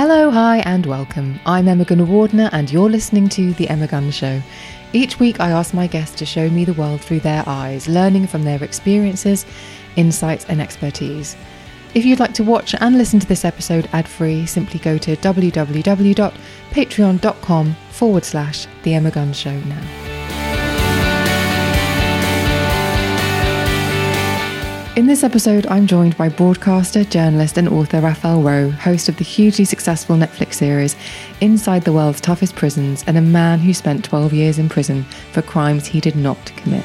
Hello, hi, and welcome. I'm Emma Gunavardhana, and you're listening to The Emma Guns Show. Each week, I ask my guests to show me the world through their eyes, learning from their experiences, insights, and expertise. If you'd like to watch and listen to this episode ad free, simply go to www.patreon.com forward slash The Emma Guns Show now. In this episode, I'm joined by broadcaster, journalist, and author Raphael Rowe, host of the hugely successful Netflix series Inside the World's Toughest Prisons, and a man who spent 12 years in prison for crimes he did not commit.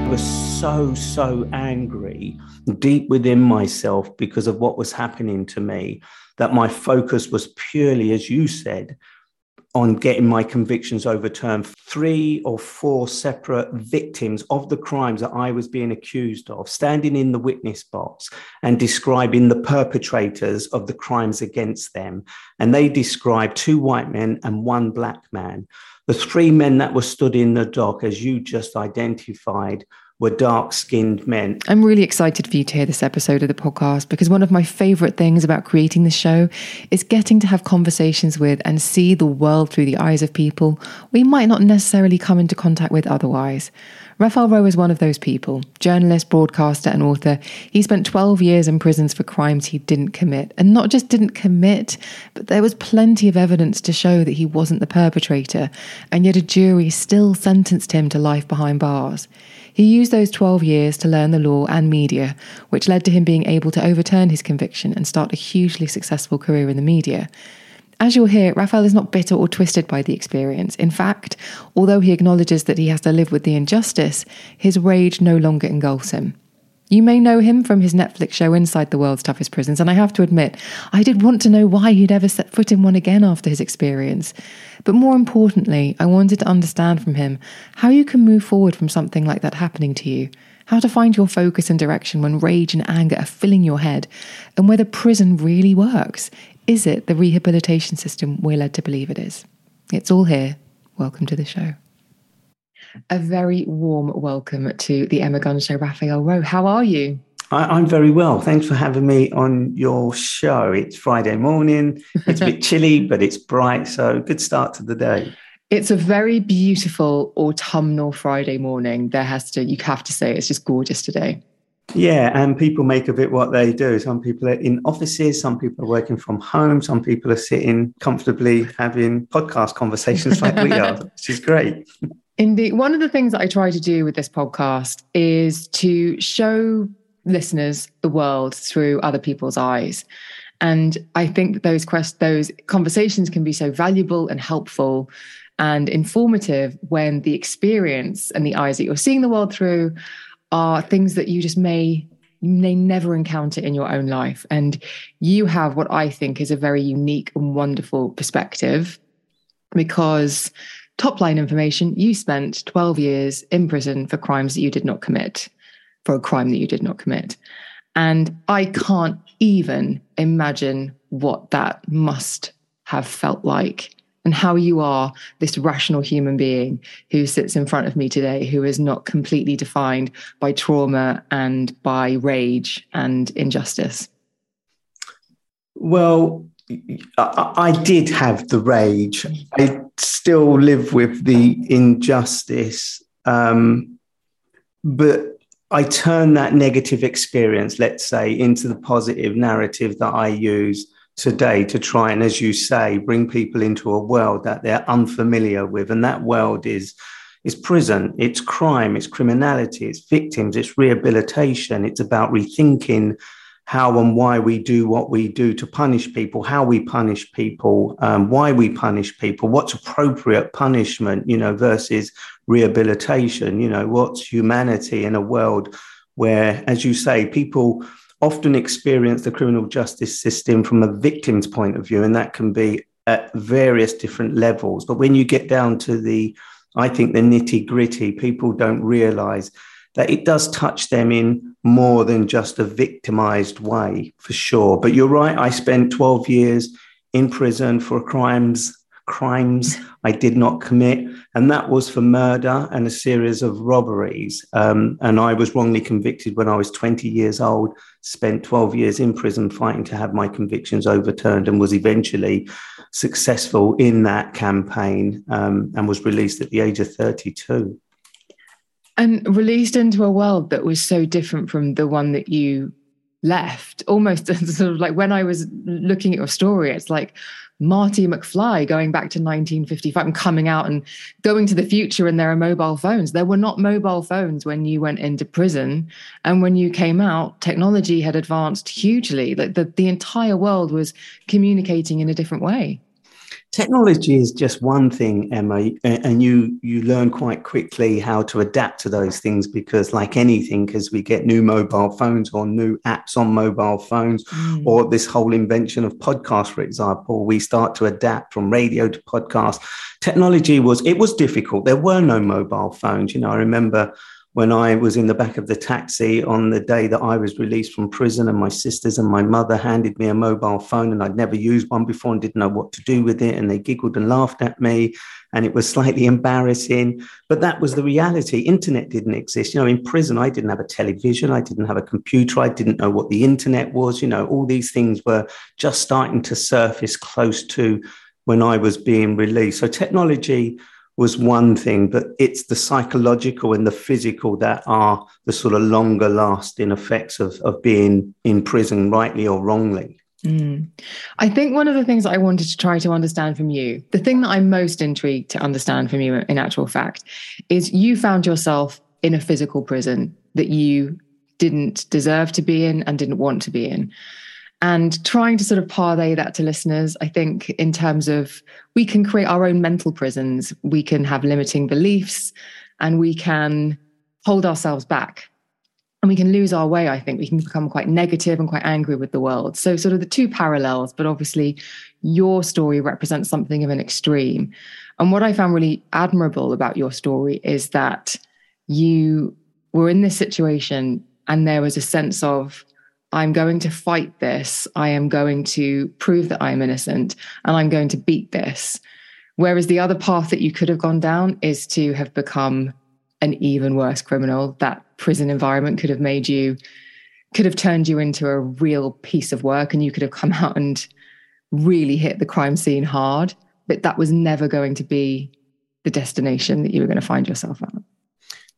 I was so, so angry deep within myself because of what was happening to me that my focus was purely, as you said, on getting my convictions overturned. Three or four separate victims of the crimes that I was being accused of, standing in the witness box and describing the perpetrators of the crimes against them. And they described two white men and one black man. The three men that were stood in the dock, as you just identified, were dark skinned men. I'm really excited for you to hear this episode of the podcast because one of my favorite things about creating the show is getting to have conversations with and see the world through the eyes of people we might not necessarily come into contact with otherwise. Raphael Rowe is one of those people, journalist, broadcaster, and author. He spent 12 years in prisons for crimes he didn't commit. And not just didn't commit, but there was plenty of evidence to show that he wasn't the perpetrator. And yet a jury still sentenced him to life behind bars. He used those 12 years to learn the law and media, which led to him being able to overturn his conviction and start a hugely successful career in the media. As you'll hear, Raphael is not bitter or twisted by the experience. In fact, although he acknowledges that he has to live with the injustice, his rage no longer engulfs him. You may know him from his Netflix show Inside the World's Toughest Prisons, and I have to admit, I did want to know why he'd ever set foot in one again after his experience. But more importantly, I wanted to understand from him how you can move forward from something like that happening to you, how to find your focus and direction when rage and anger are filling your head, and whether prison really works. Is it the rehabilitation system we're led to believe it is? It's all here. Welcome to the show. A very warm welcome to the Emma Guns Show, Raphael Rowe. How are you? I, am very well. Thanks for having me on your show. It's Friday morning. It's a bit chilly, but it's bright. So good start to the day. It's a very beautiful autumnal Friday morning. There has to, you have to say, it's just gorgeous today. Yeah, and people make of it what they do. Some people are in offices, some people are working from home, some people are sitting comfortably having podcast conversations like we are, which is great. Indeed. One of the things that I try to do with this podcast is to show listeners the world through other people's eyes. And I think those quest those conversations can be so valuable and helpful and informative when the experience and the eyes that you're seeing the world through are things that you just may may never encounter in your own life. And you have what I think is a very unique and wonderful perspective because top line information you spent 12 years in prison for crimes that you did not commit for a crime that you did not commit. And I can't even imagine what that must have felt like and how you are this rational human being who sits in front of me today, who is not completely defined by trauma and by rage and injustice. Well, I did have the rage. I still live with the injustice. Um, but I turn that negative experience, let's say, into the positive narrative that I use today to try and, as you say, bring people into a world that they're unfamiliar with. And that world is, is prison, it's crime, it's criminality, it's victims, it's rehabilitation, it's about rethinking how and why we do what we do to punish people, how we punish people, um, why we punish people, what's appropriate punishment, you know, versus rehabilitation, you know, what's humanity in a world where, as you say, people often experience the criminal justice system from a victim's point of view, and that can be at various different levels. But when you get down to the, I think, the nitty gritty, people don't realize that it does touch them in more than just a victimized way, for sure. But you're right, I spent 12 years in prison for crimes crimes I did not commit, and that was for murder and a series of robberies. Um, and I was wrongly convicted when I was 20 years old, spent 12 years in prison fighting to have my convictions overturned, and was eventually successful in that campaign um, and was released at the age of 32. And released into a world that was so different from the one that you left, almost sort of like when I was looking at your story, it's like Marty McFly going back to 1955 and coming out and going to the future and there are mobile phones. There were not mobile phones when you went into prison. And when you came out, technology had advanced hugely. Like the, the entire world was communicating in a different way technology is just one thing emma and you you learn quite quickly how to adapt to those things because like anything as we get new mobile phones or new apps on mobile phones mm. or this whole invention of podcasts for example we start to adapt from radio to podcast. Technology was it was difficult. There were no mobile phones. You know i remember when I was in the back of the taxi on the day that I was released from prison, and my sisters and my mother handed me a mobile phone, and I'd never used one before and didn't know what to do with it. And they giggled and laughed at me, and it was slightly embarrassing. But that was the reality. Internet didn't exist. You know, in prison, I didn't have a television, I didn't have a computer, I didn't know what the internet was. You know, all these things were just starting to surface close to when I was being released. So technology was one thing, but it's the psychological and the physical that are the sort of longer lasting effects of, of being in prison, rightly or wrongly. Mm. I think one of the things I wanted to try to understand from you, the thing that I'm most intrigued to understand from you in actual fact, is you found yourself in a physical prison that you didn't deserve to be in and didn't want to be in and trying to sort of parlay that to listeners i think in terms of we can create our own mental prisons. We can have limiting beliefs and we can hold ourselves back. And we can lose our way i think. We can become quite negative and quite angry with the world. So sort of the two parallels but obviously your story represents something of an extreme. And what i found really admirable about your story is that you were in this situation and there was a sense of I'm going to fight this. I am going to prove that I'm innocent and I'm going to beat this. Whereas the other path that you could have gone down is to have become an even worse criminal. That prison environment could have made you, could have turned you into a real piece of work and you could have come out and really hit the crime scene hard. But that was never going to be the destination that you were going to find yourself at.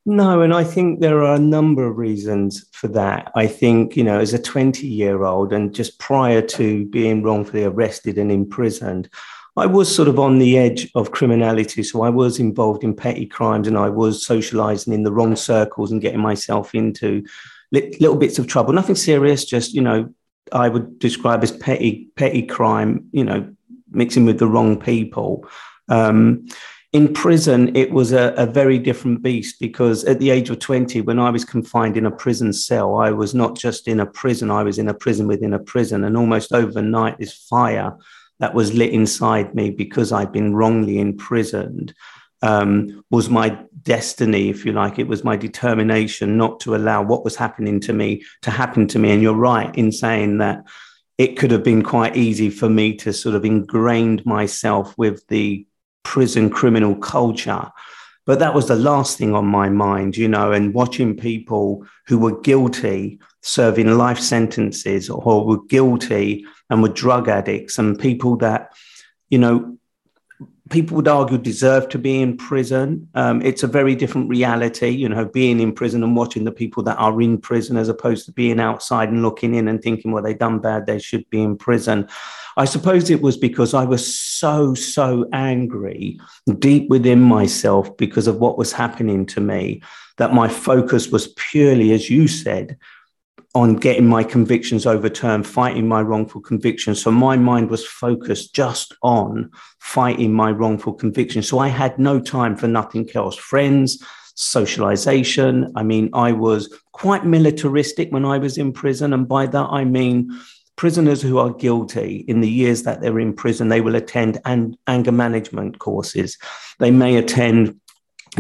No, and I think there are a number of reasons for that. I think, you know, as a 20 year old and just prior to being wrongfully arrested and imprisoned, I was sort of on the edge of criminality. So I was involved in petty crimes and I was socializing in the wrong circles and getting myself into little bits of trouble. Nothing serious, just, you know, I would describe as petty, petty crime, you know, mixing with the wrong people. Um, in prison, it was a, a, very different beast because at the age of 20, when I was confined in a prison cell, I was not just in a prison, I was in a prison within a prison. And almost overnight, this fire that was lit inside me because I'd been wrongly imprisoned um, was my destiny, if you like. It was my determination not to allow what was happening to me to happen to me. And you're right in saying that it could have been quite easy for me to sort of ingrained myself with the prison criminal culture. But that was the last thing on my mind, you know, and watching people who were guilty serving life sentences or were guilty and were drug addicts and people that, you know, people would argue deserve to be in prison. Um, it's a very different reality, you know, being in prison and watching the people that are in prison as opposed to being outside and looking in and thinking, well, they've done bad, they should be in prison. I suppose it was because I was so, so angry deep within myself because of what was happening to me that my focus was purely, as you said, on getting my convictions overturned, fighting my wrongful convictions. So my mind was focused just on fighting my wrongful convictions. So I had no time for nothing else. Friends, socialization. I mean, I was quite militaristic when I was in prison. And by that, I mean, prisoners who are guilty in the years that they're in prison, they will attend an- anger management courses. They may attend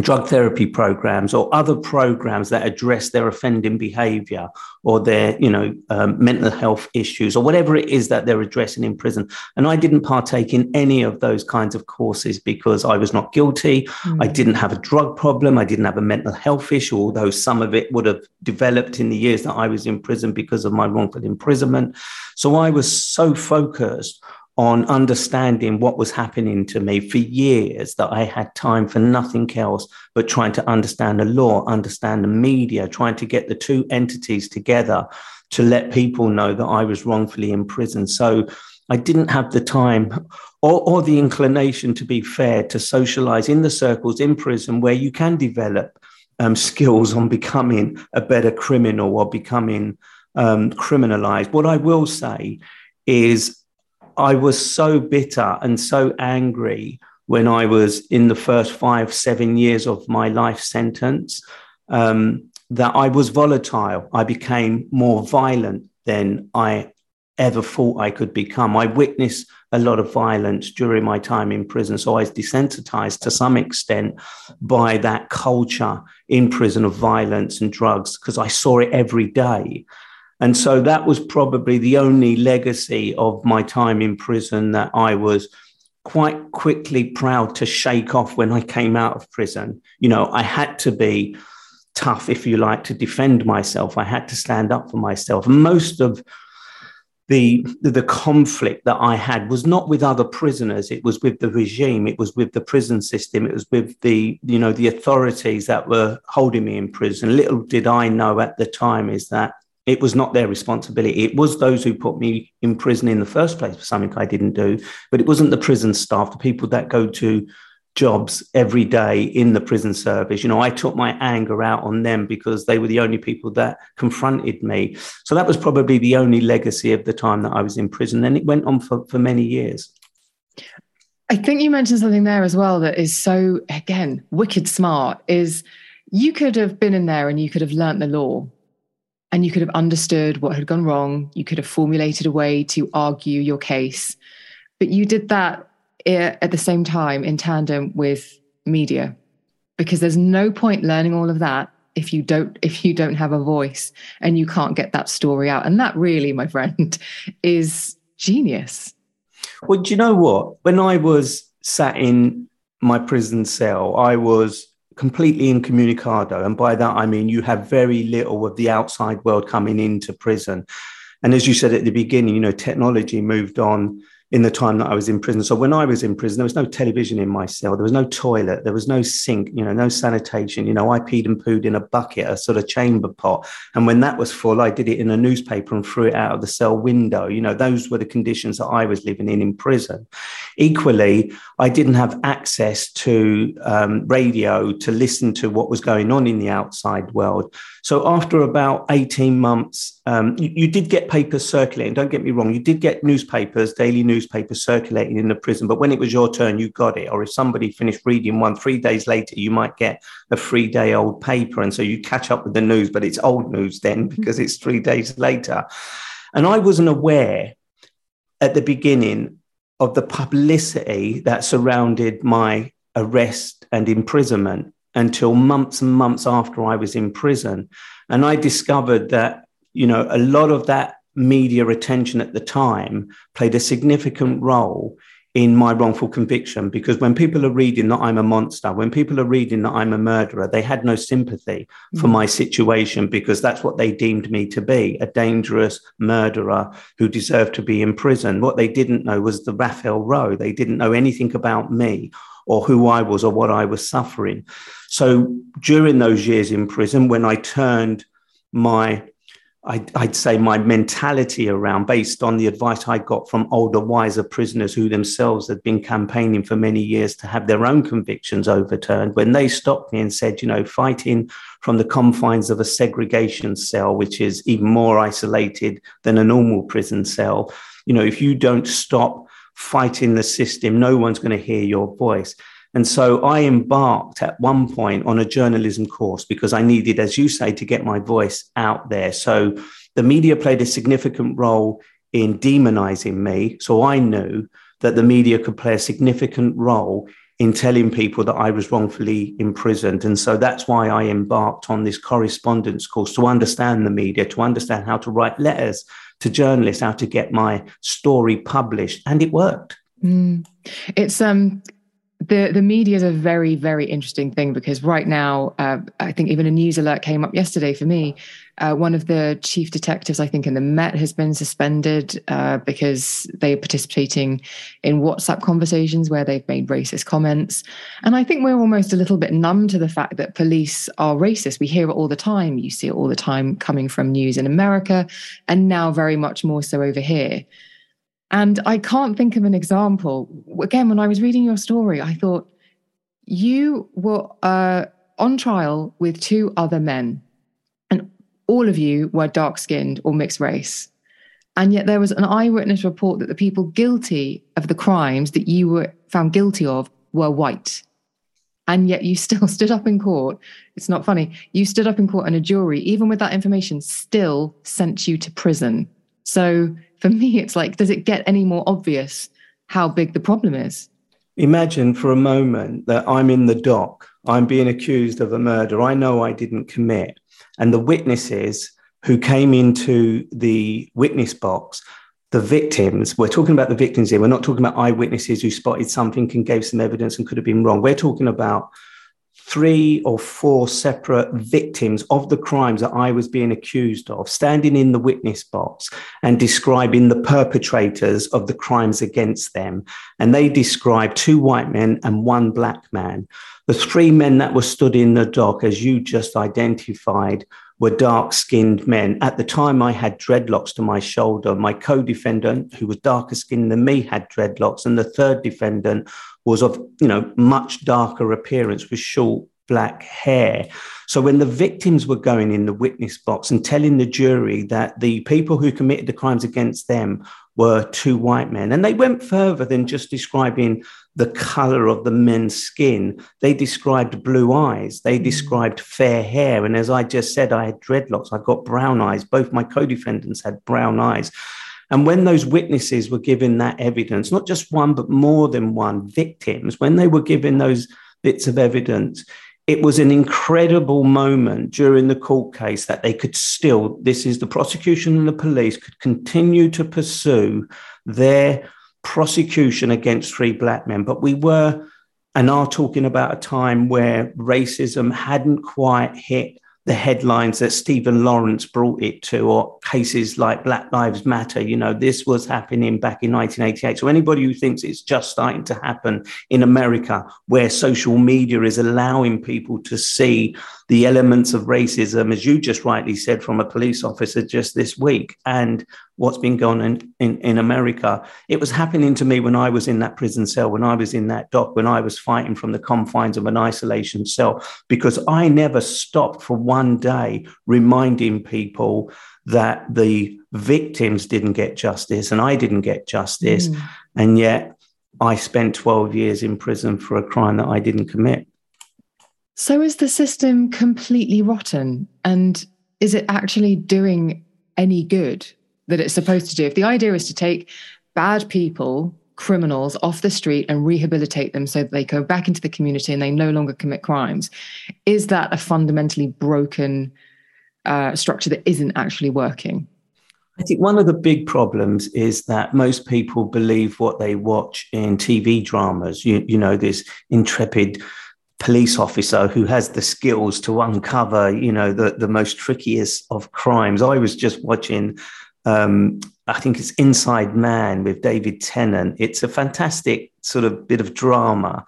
drug therapy programs or other programs that address their offending behavior or their you know um, mental health issues or whatever it is that they're addressing in prison. And i didn't partake in any of those kinds of courses because i was not guilty. Mm. i didn't have a drug problem. I didn't have a mental health issue although some of it would have developed in the years that i was in prison because of my wrongful imprisonment. So i was so focused on understanding what was happening to me for years that I had time for nothing else but trying to understand the law, understand the media, trying to get the two entities together to let people know that I was wrongfully imprisoned. So I didn't have the time or, or the inclination, to be fair, to socialize in the circles in prison where you can develop um, skills on becoming a better criminal or becoming um, criminalized. What I will say is I was so bitter and so angry when I was in the first five, seven years of my life sentence um, that I was volatile. I became more violent than I ever thought I could become. I witnessed a lot of violence during my time in prison. So I was desensitized to some extent by that culture in prison of violence and drugs because I saw it every day. And so that was probably the only legacy of my time in prison that I was quite quickly proud to shake off when I came out of prison. You know, I had to be tough, if you like, to defend myself. I had to stand up for myself. Most of the the conflict that I had was not with other prisoners. It was with the regime. It was with the prison system. It was with the you know the authorities that were holding me in prison. Little did I know at the time is that it was not their responsibility. It was those who put me in prison in the first place for something I didn't do. But it wasn't the prison staff, the people that go to jobs every day in the prison service. You know, I took my anger out on them because they were the only people that confronted me. So that was probably the only legacy of the time that I was in prison. And it went on for, for many years. I think you mentioned something there as well that is so, again, wicked smart is you could have been in there and you could have learnt the law and you could have understood what had gone wrong. You could have formulated a way to argue your case. But you did that eh, at the same time in tandem with media because there's no point learning all of that if you don't if you don't have a voice and you can't get that story out and that really my friend is genius well do you know what when i was sat in my prison cell i was completely incommunicado. And by that, I mean you have very little of the outside world coming into prison. And as you said at the beginning, you know, technology moved on in the time that I was in prison. So when I was in prison, there was no television in my cell. There was no toilet. There was no sink, you know, no sanitation. You know, I peed and pooed in a bucket, a sort of chamber pot. And when that was full, I did it in a newspaper and threw it out of the cell window. You know, those were the conditions that I was living in in prison. Equally, I didn't have access to um, radio to listen to what was going on in the outside world. So after about 18 months, um, you, you, did get papers circulating. Don't get me wrong. You did get newspapers, daily newspapers circulating in the prison. But when it was your turn, you got it. Or if somebody finished reading one three days later, you might get a three day old paper. And so you catch up with the news, but it's old news then mm-hmm. because it's three days later. And I wasn't aware at the beginning of the publicity that surrounded my arrest and imprisonment until months and months after I was in prison. And I discovered that, you know, a lot of that media attention at the time played a significant role in my wrongful conviction because when people are reading that I'm a monster, when people are reading that I'm a murderer, they had no sympathy mm-hmm. for my situation because that's what they deemed me to be a dangerous murderer who deserved to be in prison. What they didn't know was the Raphael Rowe. They didn't know anything about me or who I was or what I was suffering. So during those years in prison, when I turned my I'd, say my mentality around based on the advice I got from older, wiser prisoners who themselves had been campaigning for many years to have their own convictions overturned. When they stopped me and said, you know, fighting from the confines of a segregation cell, which is even more isolated than a normal prison cell, you know, if you don't stop fighting the system, no one's going to hear your voice. And so I embarked at one point on a journalism course because I needed, as you say, to get my voice out there. So the media played a significant role in demonizing me. So I knew that the media could play a significant role in telling people that I was wrongfully imprisoned. And so that's why I embarked on this correspondence course to understand the media, to understand how to write letters to journalists, how to get my story published. And it worked. Mm. It's um the the media is a very very interesting thing because right now uh, I think even a news alert came up yesterday for me. Uh, one of the chief detectives, I think, in the Met has been suspended uh, because they are participating in WhatsApp conversations where they've made racist comments. And I think we're almost a little bit numb to the fact that police are racist. We hear it all the time. You see it all the time coming from news in America, and now very much more so over here. And I can't think of an example. Again, when I was reading your story, I thought you were uh, on trial with two other men, and all of you were dark skinned or mixed race. And yet there was an eyewitness report that the people guilty of the crimes that you were found guilty of were white. And yet you still stood up in court. It's not funny. You stood up in court and a jury, even with that information, still sent you to prison. So for me, it's like, does it get any more obvious how big the problem is? Imagine for a moment that I'm in the dock, I'm being accused of a murder I know I didn't commit. And the witnesses who came into the witness box, the victims, we're talking about the victims here. We're not talking about eyewitnesses who spotted something and gave some evidence and could have been wrong. We're talking about three or four separate victims of the crimes that I was being accused of, standing in the witness box and describing the perpetrators of the crimes against them. And they described two white men and one black man. The three men that were stood in the dock, as you just identified, were dark skinned men. At the time, I had dreadlocks to my shoulder. My co defendant, who was darker skinned than me, had dreadlocks. And the third defendant was of, you know, much darker appearance with short black hair. So when the victims were going in the witness box and telling the jury that the people who committed the crimes against them were two white men, and they went further than just describing the color of the men's skin. They described blue eyes. They mm. described fair hair. And as I just said, I had dreadlocks. I've got brown eyes. Both my co defendants had brown eyes. And when those witnesses were given that evidence, not just one, but more than one victims, when they were given those bits of evidence, it was an incredible moment during the court case that they could still, this is the prosecution and the police could continue to pursue their prosecution against three black men. But we were and are talking about a time where racism hadn't quite hit the headlines that Stephen Lawrence brought it to, or cases like Black Lives Matter. You know, this was happening back in 1988. So anybody who thinks it's just starting to happen in America, where social media is allowing people to see the elements of racism, as you just rightly said, from a police officer just this week, and what's been going on in, in, in, America. It was happening to me when I was in that prison cell, when I was in that dock, when I was fighting from the confines of an isolation cell, because I never stopped for one day reminding people that the victims didn't get justice and I didn't get justice. Mm. And yet I spent 12 years in prison for a crime that I didn't commit. So is the system completely rotten? And is it actually doing any good that it's supposed to do? If the idea is to take bad people, criminals off the street and rehabilitate them so that they go back into the community and they no longer commit crimes, is that a fundamentally broken uh, structure that isn't actually working? I think one of the big problems is that most people believe what they watch in TV dramas. You, you know, this intrepid police officer who has the skills to uncover, you know, the, the most trickiest of crimes. I was just watching, um, I think it's Inside Man with David Tennant. It's a fantastic sort of bit of drama.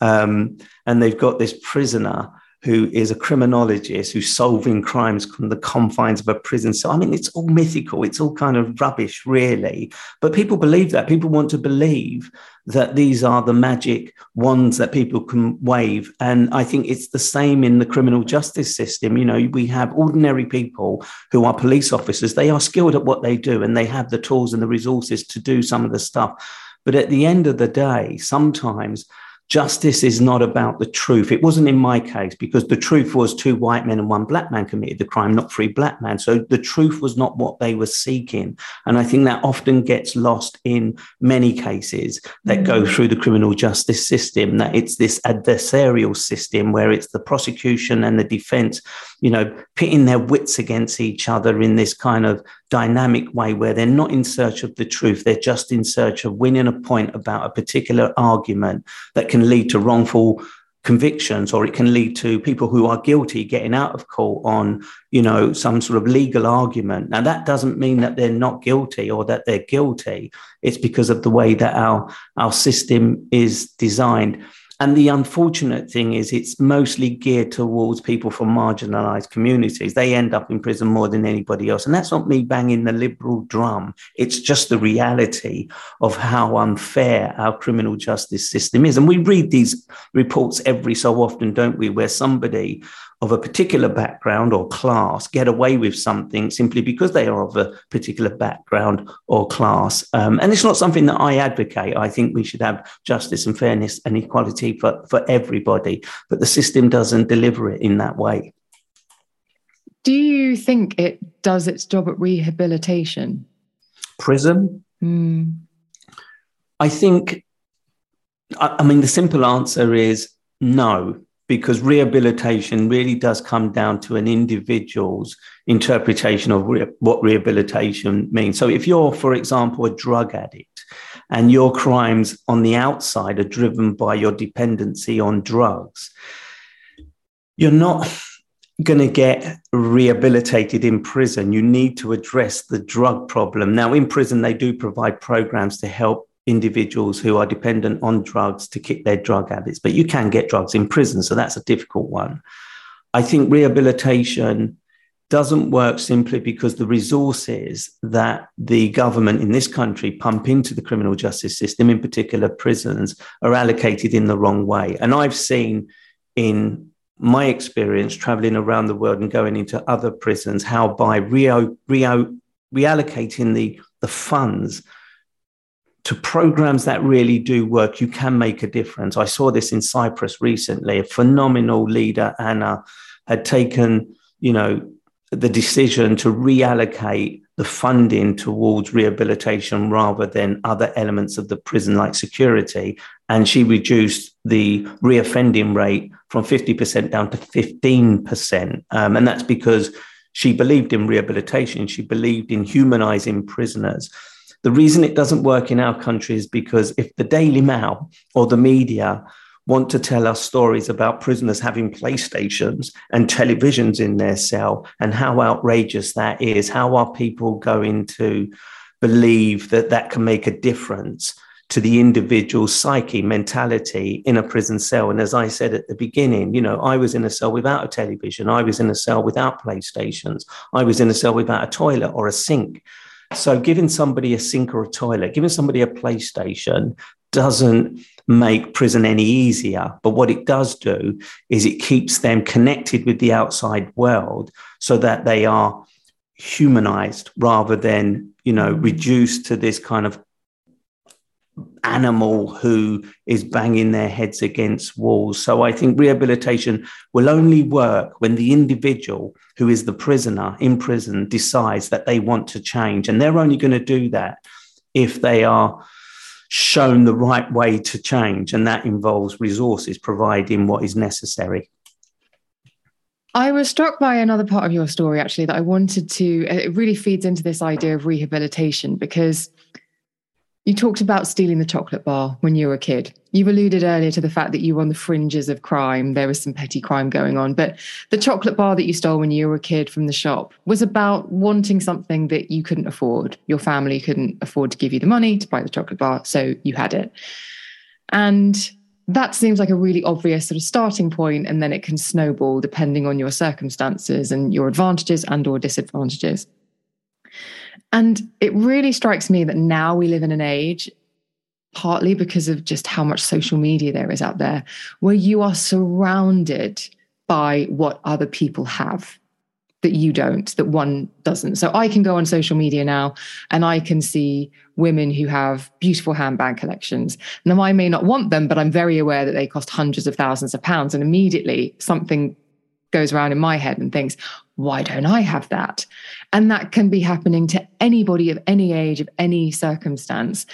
Um, and they've got this prisoner who is a criminologist who's solving crimes from the confines of a prison. So, I mean, it's all mythical. It's all kind of rubbish, really. But people believe that. People want to believe that these are the magic wands that people can wave. And I think it's the same in the criminal justice system. You know, we have ordinary people who are police officers. They are skilled at what they do and they have the tools and the resources to do some of the stuff. But at the end of the day, sometimes justice is not about the truth. It wasn't in my case because the truth was two white men and one black man committed the crime, not three black men. So the truth was not what they were seeking. And I think that often gets lost in many cases that go mm. through the criminal justice system, that it's this adversarial system where it's the prosecution and the defense, you know, pitting their wits against each other in this kind of dynamic way where they're not in search of the truth. They're just in search of winning a point about a particular argument that can lead to wrongful convictions or it can lead to people who are guilty getting out of court on you know some sort of legal argument now that doesn't mean that they're not guilty or that they're guilty it's because of the way that our our system is designed and the unfortunate thing is, it's mostly geared towards people from marginalized communities. They end up in prison more than anybody else. And that's not me banging the liberal drum. It's just the reality of how unfair our criminal justice system is. And we read these reports every so often, don't we, where somebody of a particular background or class get away with something simply because they are of a particular background or class. Um, and it's not something that I advocate. I think we should have justice and fairness and equality for, for everybody, but the system doesn't deliver it in that way. Do you think it does its job at rehabilitation? Prison? Mm. I think, I, I mean, the simple answer is no because rehabilitation really does come down to an individual's interpretation of re- what rehabilitation means. So, if you're, for example, a drug addict and your crimes on the outside are driven by your dependency on drugs, you're not going to get rehabilitated in prison. You need to address the drug problem. Now, in prison, they do provide programs to help individuals who are dependent on drugs to kick their drug habits, but you can get drugs in prison. So that's a difficult one. I think rehabilitation doesn't work simply because the resources that the government in this country pump into the criminal justice system, in particular prisons, are allocated in the wrong way. And I've seen in my experience traveling around the world and going into other prisons how by re- re- reallocating the, the funds to programs that really do work, you can make a difference. I saw this in Cyprus recently. A phenomenal leader, Anna, had taken, you know, the decision to reallocate the funding towards rehabilitation rather than other elements of the prison like security. And she reduced the reoffending rate from 50% down to 15%. Um, and that's because she believed in rehabilitation. She believed in humanizing prisoners. The reason it doesn't work in our country is because if the Daily Mail or the media want to tell us stories about prisoners having PlayStations and televisions in their cell and how outrageous that is, how are people going to believe that that can make a difference? to the individual psyche, mentality in a prison cell. And as I said at the beginning, you know, I was in a cell without a television. I was in a cell without PlayStations. I was in a cell without a toilet or a sink. So giving somebody a sink or a toilet, giving somebody a PlayStation doesn't make prison any easier. But what it does do is it keeps them connected with the outside world so that they are humanized rather than, you know, reduced to this kind of animal who is banging their heads against walls. So I think rehabilitation will only work when the individual who is the prisoner in prison decides that they want to change. And they're only going to do that if they are shown the right way to change. And that involves resources, providing what is necessary. I was struck by another part of your story, actually, that I wanted to. It really feeds into this idea of rehabilitation because you talked about stealing the chocolate bar when you were a kid. You've alluded earlier to the fact that you were on the fringes of crime. There was some petty crime going on. But the chocolate bar that you stole when you were a kid from the shop was about wanting something that you couldn't afford. Your family couldn't afford to give you the money to buy the chocolate bar, so you had it. And that seems like a really obvious sort of starting point and then it can snowball depending on your circumstances and your advantages and or disadvantages and it really strikes me that now we live in an age partly because of just how much social media there is out there where you are surrounded by what other people have that you don't, that one doesn't. So I can go on social media now and I can see women who have beautiful handbag collections. Now, I may not want them, but I'm very aware that they cost hundreds of thousands of pounds. And immediately something goes around in my head and thinks, why don't I have that? And that can be happening to anybody of any age, of any circumstance.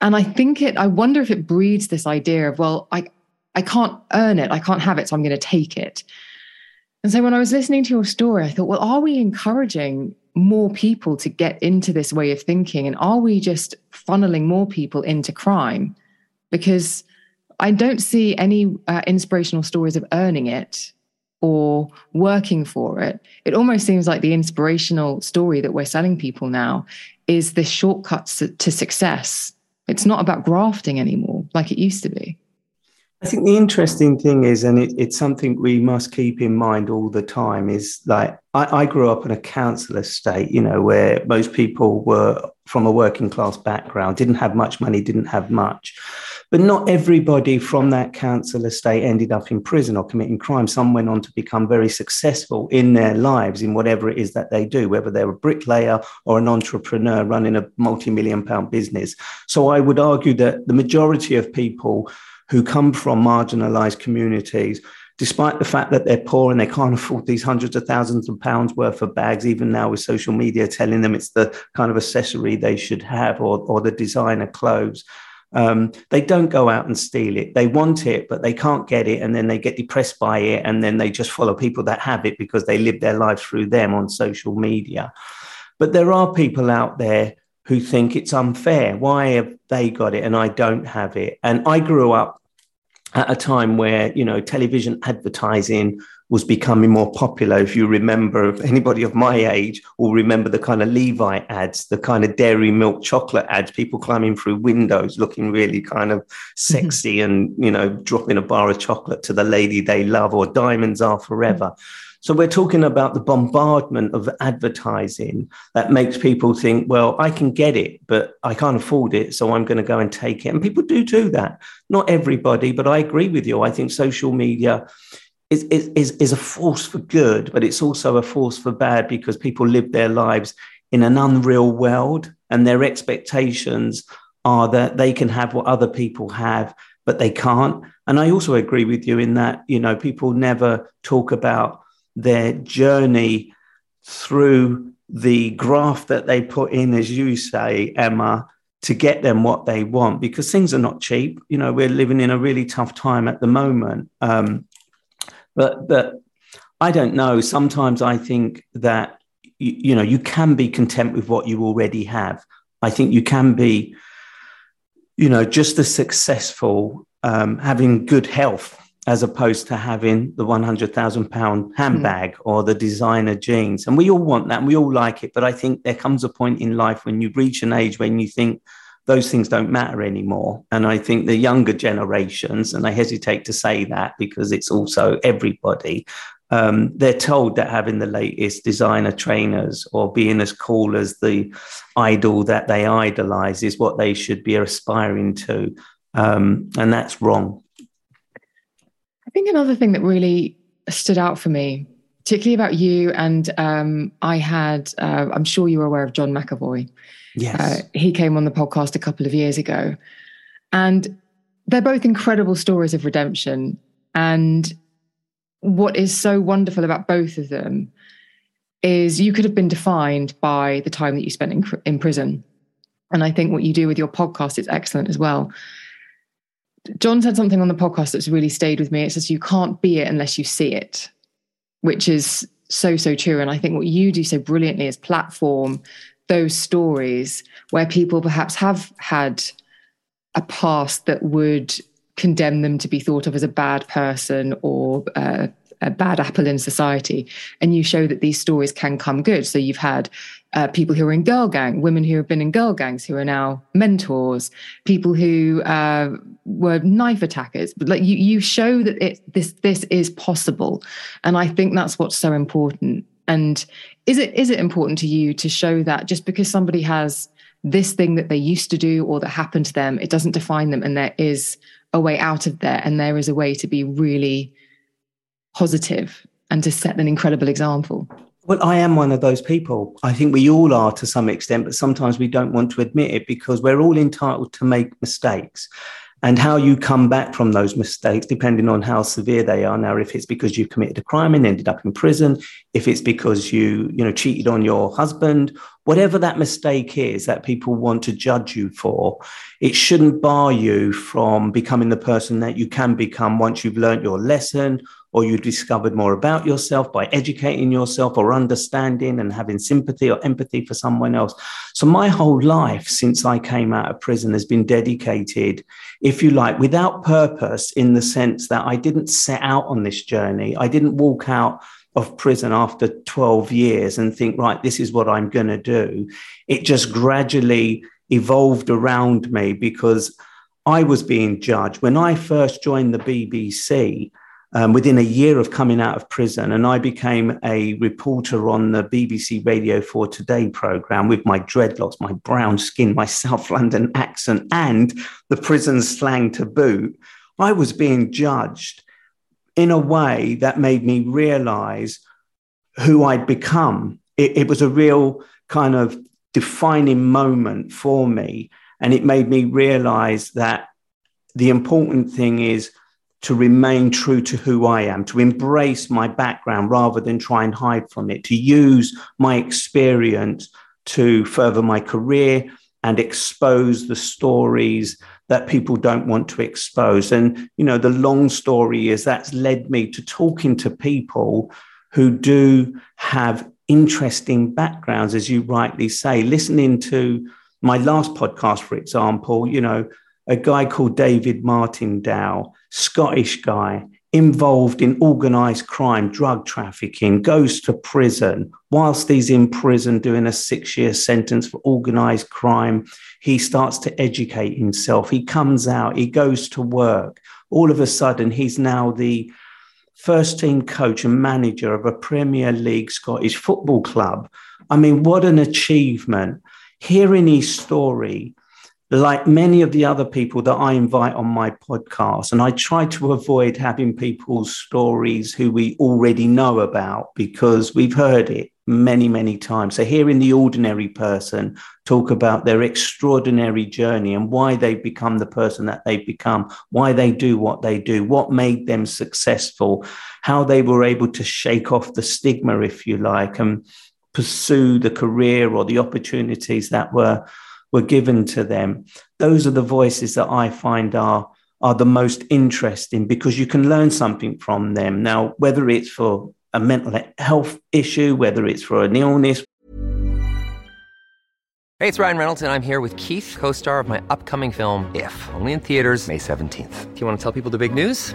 And I think it, I wonder if it breeds this idea of, well, I, I can't earn it, I can't have it, so I'm going to take it. And so when I was listening to your story, I thought, well, are we encouraging more people to get into this way of thinking? And are we just funneling more people into crime? Because I don't see any uh, inspirational stories of earning it or working for it. It almost seems like the inspirational story that we're selling people now is the shortcuts to success. It's not about grafting anymore like it used to be. I think the interesting thing is, and it, it's something we must keep in mind all the time, is like I, I, grew up in a council estate, you know, where most people were from a working class background, didn't have much money, didn't have much. But not everybody from that council estate ended up in prison or committing crime. Some went on to become very successful in their lives in whatever it is that they do, whether they're a bricklayer or an entrepreneur running a multi million pound business. So I would argue that the majority of people who come from marginalized communities, despite the fact that they're poor and they can't afford these hundreds of thousands of pounds worth of bags, even now with social media telling them it's the kind of accessory they should have or, or the designer clothes. Um, they don't go out and steal it. They want it, but they can't get it. And then they get depressed by it. And then they just follow people that have it because they live their lives through them on social media. But there are people out there who think it's unfair. Why have they got it and I don't have it? And I grew up at a time where, you know, television advertising was becoming more popular. If you remember, if anybody of my age will remember the kind of Levi ads, the kind of dairy milk chocolate ads, people climbing through windows looking really kind of mm-hmm. sexy and, you know, dropping a bar of chocolate to the lady they love or diamonds are forever. So we're talking about the bombardment of advertising that makes people think, well, I can get it, but I can't afford it. So I'm going to go and take it. And people do do that. Not everybody, but I agree with you. I think social media is, is, is a force for good, but it's also a force for bad because people live their lives in an unreal world and their expectations are that they can have what other people have, but they can't. And I also agree with you in that, you know, people never talk about their journey through the graph that they put in, as you say, Emma, to get them what they want because things are not cheap. You know, we're living in a really tough time at the moment. Um, but but I don't know. Sometimes I think that you, you know you can be content with what you already have. I think you can be, you know, just as successful um, having good health as opposed to having the 100,000 pound handbag mm. or the designer jeans. And we all want that and we all like it. But I think there comes a point in life when you reach an age when you think those things don't matter anymore. And I think the younger generations, and I hesitate to say that because it's also everybody, um, they're told that having the latest designer trainers or being as cool as the idol that they idolize is what they should be aspiring to. Um, and that's wrong I think another thing that really stood out for me, particularly about you, and um, I had, uh, I'm sure you were aware of John McAvoy. Yes. Uh, he came on the podcast a couple of years ago. And they're both incredible stories of redemption. And what is so wonderful about both of them is you could have been defined by the time that you spent in, in prison. And I think what you do with your podcast is excellent as well. John said something on the podcast that's really stayed with me. It says, You can't be it unless you see it, which is so, so true. And I think what you do so brilliantly is platform those stories where people perhaps have had a past that would condemn them to be thought of as a bad person or uh, a bad apple in society. And you show that these stories can come good. So you've had uh, people who are in girl gang women who have been in girl gangs who are now mentors people who uh, were knife attackers. But like you you show that it this this is possible. And i think that's what's so important and is it is it important to you to show that just because somebody has this thing that they used to do or that happened to them it doesn't define them and there is a way out of there and there is a way to be really positive and to set an incredible example well, I am one of those people. I think we all are to some extent, but sometimes we don't want to admit it because we're all entitled to make mistakes and how you come back from those mistakes, depending on how severe they are. Now, if it's because you committed a crime and ended up in prison, if it's because you, you know, cheated on your husband, whatever that mistake is that people want to judge you for, it shouldn't bar you from becoming the person that you can become once you've learned your lesson or you've discovered more about yourself by educating yourself or understanding and having sympathy or empathy for someone else. So, my whole life since I came out of prison has been dedicated, if you like, without purpose, in the sense that I didn't set out on this journey. I didn't walk out of prison after 12 years and think, right, this is what I'm going to do. It just gradually evolved around me because I was being judged. When I first joined the BBC, um, within a year of coming out of prison. And I became a reporter on the BBC Radio 4 Today program with my dreadlocks, my brown skin, my South London accent, and the prison slang to boot. I was being judged in a way that made me realize who I'd become. It, it was a real kind of defining moment for me. And it made me realize that the important thing is to remain true to who I am, to embrace my background rather than try and hide from it, to use my experience to further my career and expose the stories that people don't want to expose. And, you know, the long story is that's led me to talking to people who do have interesting backgrounds, as you rightly say, listening to my last podcast, for example, you know, a guy called David Martindale, Scottish guy, involved in organized crime, drug trafficking, goes to prison. Whilst he's in prison doing a six year sentence for organized crime, he starts to educate himself. He comes out, he goes to work. All of a sudden, he's now the first team coach and manager of a Premier League Scottish football club. I mean, what an achievement. Hearing his story, like many of the other people that I invite on my podcast, and I try to avoid having people's stories who we already know about because we've heard it many, many times. So, hearing the ordinary person talk about their extraordinary journey and why they've become the person that they've become, why they do what they do, what made them successful, how they were able to shake off the stigma, if you like, and pursue the career or the opportunities that were were given to them. Those are the voices that I find are are the most interesting because you can learn something from them. Now, whether it's for a mental health issue, whether it's for an illness. Hey, it's Ryan Reynolds, and I'm here with Keith, co star of my upcoming film, If, only in theaters, May 17th. Do you want to tell people the big news?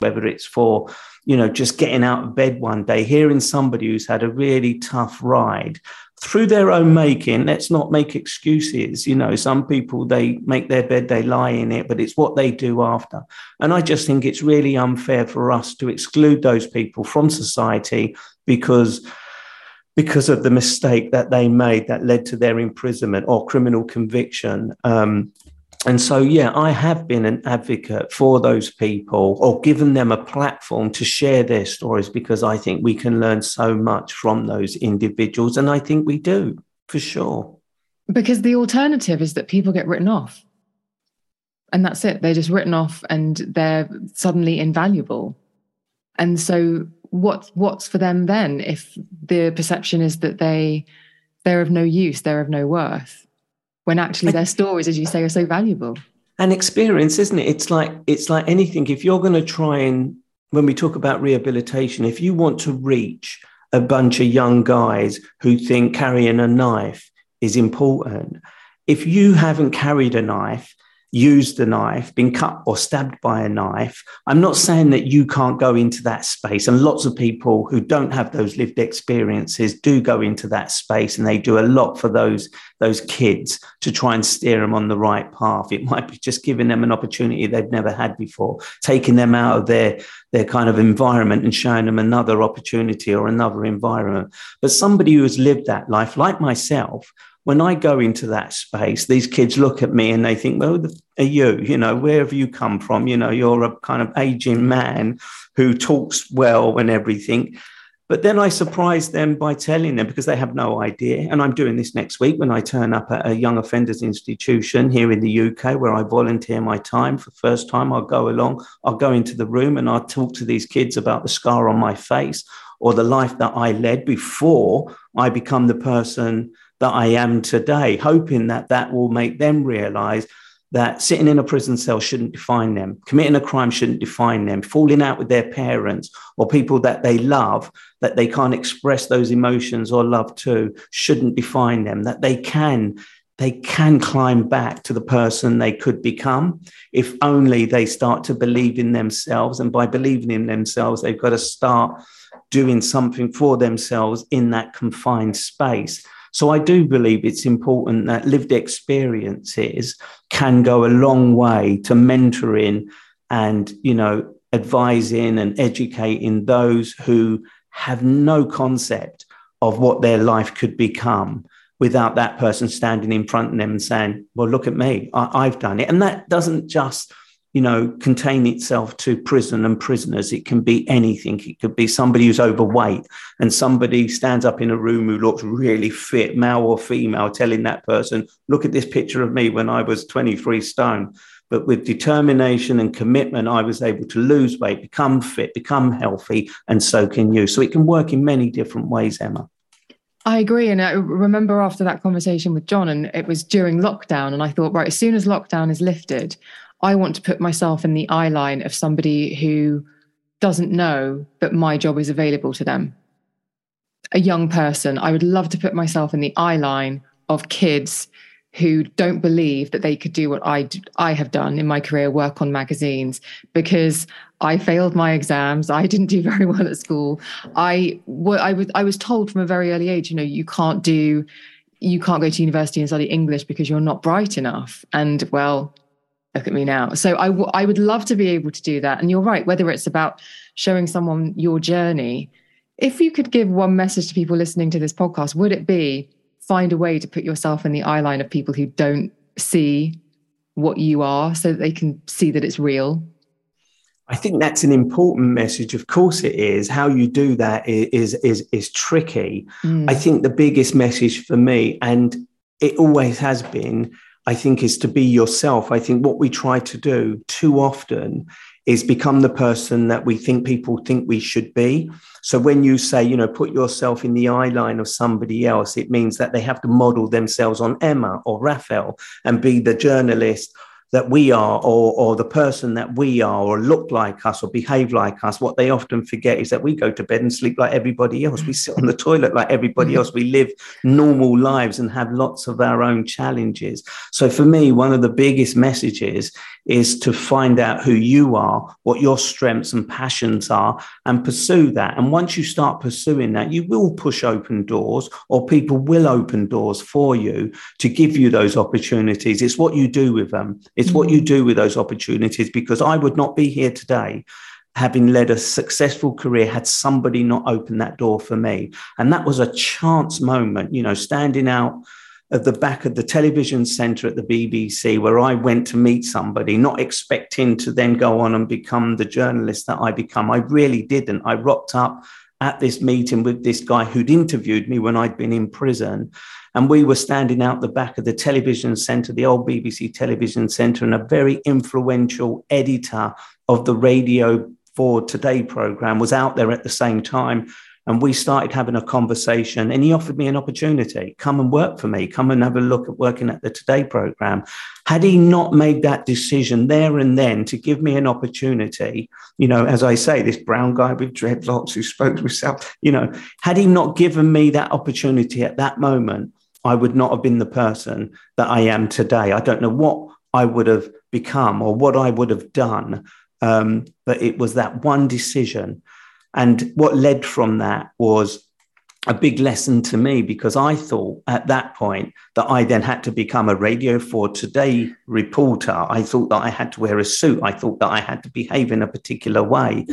Whether it's for you know, just getting out of bed one day, hearing somebody who's had a really tough ride through their own making. Let's not make excuses. You know, some people, they make their bed, they lie in it, but it's what they do after. And I just think it's really unfair for us to exclude those people from society because because of the mistake that they made that led to their imprisonment or criminal conviction. Um, and so, yeah, I have been an advocate for those people or given them a platform to share their stories because I think we can learn so much from those individuals. And I think we do for sure. Because the alternative is that people get written off. And that's it. They're just written off and they're suddenly invaluable. And so what what's for them then if the perception is that they they're of no use, they're of no worth, when actually their stories, as you say, are so valuable. And experience, isn't it? It's like it's like anything. If you're going to try and when we talk about rehabilitation, if you want to reach a bunch of young guys who think carrying a knife is important, if you haven't carried a knife used a knife, been cut or stabbed by a knife. I'm not saying that you can't go into that space. And lots of people who don't have those lived experiences do go into that space and they do a lot for those, those kids to try and steer them on the right path. It might be just giving them an opportunity they've never had before, taking them out of their, their kind of environment and showing them another opportunity or another environment. But somebody who has lived that life, like myself, when I go into that space, these kids look at me and they think, well, are you? You know, where have you come from? You know, you're a kind of aging man who talks well and everything. But then I surprise them by telling them because they have no idea. And I'm doing this next week when I turn up at a young offenders institution here in the UK where I volunteer my time for the first time. I'll go along, I'll go into the room and I'll talk to these kids about the scar on my face or the life that I led before I become the person that I am today, hoping that that will make them realize that sitting in a prison cell shouldn't define them, committing a crime shouldn't define them, falling out with their parents or people that they love that they can't express those emotions or love to shouldn't define them, that they can they can climb back to the person they could become. If only they start to believe in themselves and by believing in themselves they've got to start doing something for themselves in that confined space so I do believe it's important that lived experiences can go a long way to mentoring and, you know, advising and educating those who have no concept of what their life could become without that person standing in front of them and saying, well, look at me, I, have done it. And that doesn't just you know, contain itself to prison and prisoners. It can be anything. It could be somebody who's overweight and somebody stands up in a room who looks really fit, male or female, telling that person, look at this picture of me when I was 23 stone. But with determination and commitment, I was able to lose weight, become fit, become healthy, and so can you. So it can work in many different ways, Emma. I agree. And I remember after that conversation with John, and it was during lockdown, and I thought, right, as soon as lockdown is lifted, I want to put myself in the eye line of somebody who doesn't know that my job is available to them. A young person, I would love to put myself in the eye line of kids who don't believe that they could do what I, I have done in my career, work on magazines, because I failed my exams. I didn't do very well at school. I, I, was, I was told from a very early age, you know, you can't do, you can't go to university and study English because you're not bright enough. And well, look at me now. So I, w- I would love to be able to do that. And you're right, whether it's about showing someone your journey, if you could give one message to people listening to this podcast, would it be find a way to put yourself in the eye line of people who don't see what you are so that they can see that it's real? I think that's an important message. Of course, it is. How you do that is is is tricky. Mm. I think the biggest message for me, and it always has been, I think, is to be yourself. I think what we try to do too often is become the person that we think people think we should be. So when you say, you know, put yourself in the eye line of somebody else, it means that they have to model themselves on Emma or Raphael and be the journalist that we are or, or the person that we are or look like us or behave like us what they often forget is that we go to bed and sleep like everybody else. We sit on the toilet like everybody mm-hmm. else. We live normal lives and have lots of our own challenges. So for me one of the biggest messages is to find out who you are what your strengths and passions are and pursue that and once you start pursuing that you will push open doors or people will open doors for you to give you those opportunities it's what you do with them it's what you mm. do with those opportunities because I would not be here today having led a successful career, had somebody not opened that door for me. And that was a chance moment, you know, standing out at the back of the television centre at the BBC, where I went to meet somebody, not expecting to then go on and become the journalist that I become. I really didn't. I rocked up at this meeting with this guy who'd interviewed me when I'd been in prison. And we were standing out the back of the television centre, the old BBC television centre, and a very influential editor of the Radio 4 Today programme was out there at the same time. And we started having a conversation, and he offered me an opportunity come and work for me, come and have a look at working at the Today program. Had he not made that decision there and then to give me an opportunity, you know, as I say, this brown guy with dreadlocks who spoke to himself, you know, had he not given me that opportunity at that moment, I would not have been the person that I am today. I don't know what I would have become or what I would have done. Um, but it was that one decision and what led from that was a big lesson to me because I thought at that point that I then had to become a Radio 4 Today reporter. I thought that I had to wear a suit. I thought that I had to behave in a particular way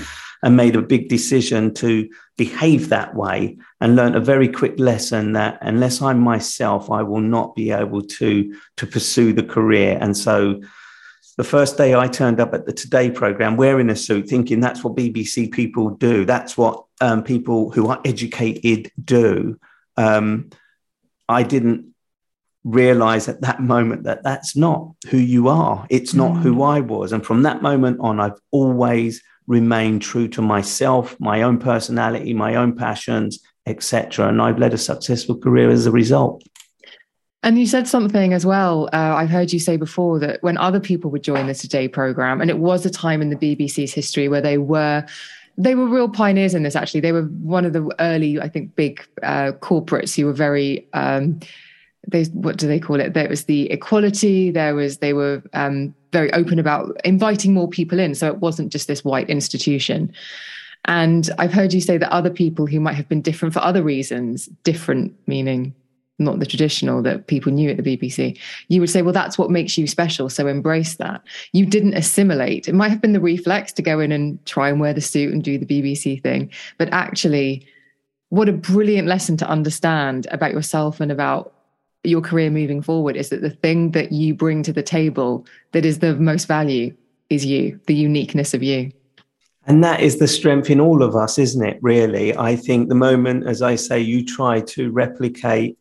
and made a big decision to behave that way and learned a very quick lesson that unless I'm myself, I will not be able to, to pursue the career. And so the first day I turned up at the Today program wearing a suit, thinking that's what BBC people do. That's what um, people who are educated do. Um, I didn't realize at that moment that that's not who you are. It's not mm. who I was. And from that moment on, I've always remained true to myself, my own personality, my own passions, etc. And I've led a successful career as a result. And you said something as well. Uh, I've heard you say before that when other people would join the Today program, and it was a time in the BBC's history where they were they were real pioneers in this. Actually, they were one of the early, I think, big uh, corporates who were very. Um, they what do they call it? There was the equality. There was they were um, very open about inviting more people in, so it wasn't just this white institution. And I've heard you say that other people who might have been different for other reasons, different meaning not the traditional that people knew at the BBC, you would say, well, that's what makes you special. So embrace that. You didn't assimilate. It might have been the reflex to go in and try and wear the suit and do the BBC thing. But actually, what a brilliant lesson to understand about yourself and about your career moving forward is that the thing that you bring to the table that is the most value is you, the uniqueness of you. And that is the strength in all of us, isn't it? Really, I think the moment, as I say, you try to replicate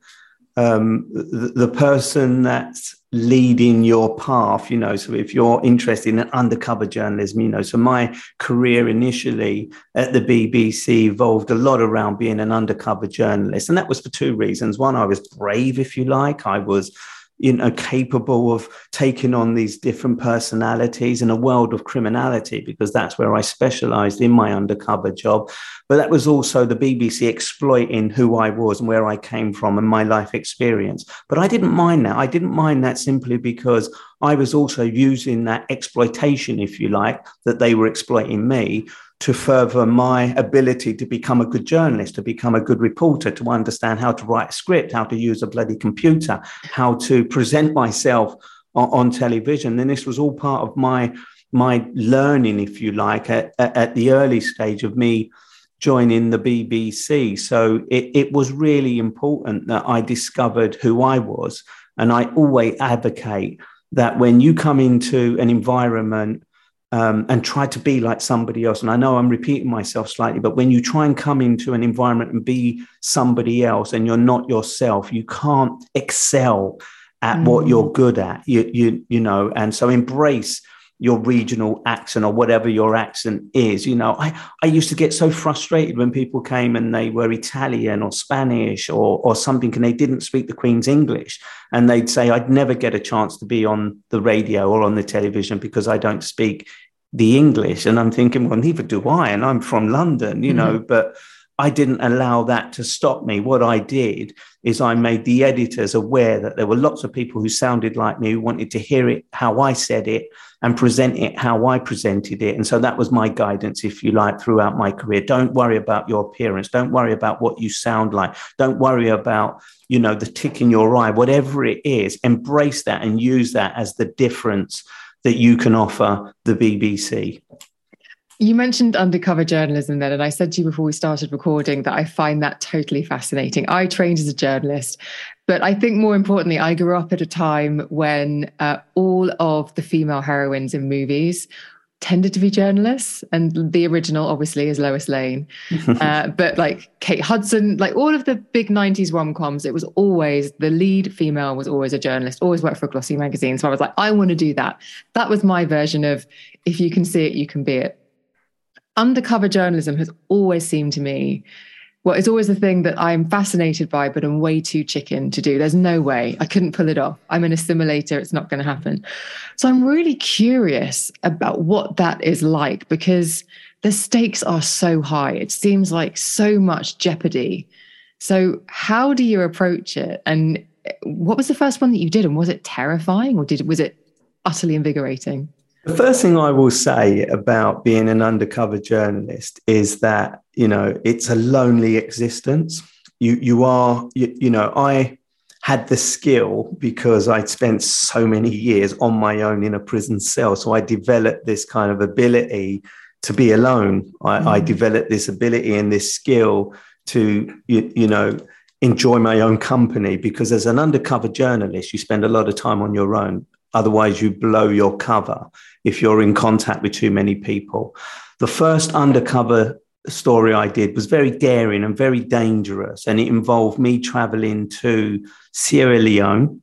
um, the, the, person that's leading your path, you know. So if you're interested in undercover journalism, you know, so my career initially at the BBC evolved a lot around being an undercover journalist. And that was for two reasons. One, I was brave, if you like. I was you know capable of taking on these different personalities in a world of criminality because that's where I specialized in my undercover job. But that was also the BBC exploiting who I was and where I came from and my life experience. But I didn't mind that. I didn't mind that simply because I was also using that exploitation if you like that they were exploiting me to further my ability to become a good journalist, to become a good reporter, to understand how to write a script, how to use a bloody computer, how to present myself on, on television. And this was all part of my my learning, if you like, at, at the early stage of me joining the BBC. So it, it was really important that I discovered who I was. And I always advocate that when you come into an environment um, and try to be like somebody else. And I know I'm repeating myself slightly, but when you try and come into an environment and be somebody else and you're not yourself, you can't excel at mm. what you're good at. You, you, you know, and so embrace your regional accent or whatever your accent is. You know, I, I used to get so frustrated when people came and they were Italian or Spanish or, or something and they didn't speak the Queen's English. And they'd say, I'd never get a chance to be on the radio or on the television because I don't speak the English. And I'm thinking, well, neither do I. And I'm from London, you mm-hmm. know, but I didn't allow that to stop me. What I did is I made the editors aware that there were lots of people who sounded like me who wanted to hear it how I said it and present it how I presented it. And so that was my guidance, if you like, throughout my career. Don't worry about your appearance. Don't worry about what you sound like. Don't worry about, you know, the tick in your eye, whatever it is. Embrace that and use that as the difference that you can offer the BBC. You mentioned undercover journalism then, and I said to you before we started recording that I find that totally fascinating. I trained as a journalist, but I think more importantly, I grew up at a time when uh, all of the female heroines in movies tended to be journalists and the original obviously is lois lane. Uh, but like kate hudson like all of the big 90s rom-coms it was always the lead female was always a journalist always worked for a glossy magazine. So i was like i want to do that. That was my version of if you can see it you can be it. Undercover journalism has always seemed to me well, it's always the thing that I'm fascinated by, but I'm way too chicken to do. There's no way I couldn't pull it off. I'm an assimilator. It's not going to happen. So I'm really curious about what that is like because the stakes are so high. It seems like so much jeopardy. So, how do you approach it? And what was the first one that you did? And was it terrifying or did was it utterly invigorating? The first thing I will say about being an undercover journalist is that, you know, it's a lonely existence. You, you are, you, you know, I had the skill because I'd spent so many years on my own in a prison cell. So I developed this kind of ability to be alone. I, mm. I developed this ability and this skill to, you, you know, enjoy my own company because as an undercover journalist, you spend a lot of time on your own. Otherwise, you blow your cover if you're in contact with too many people. The first undercover story I did was very daring and very dangerous, and it involved me traveling to Sierra Leone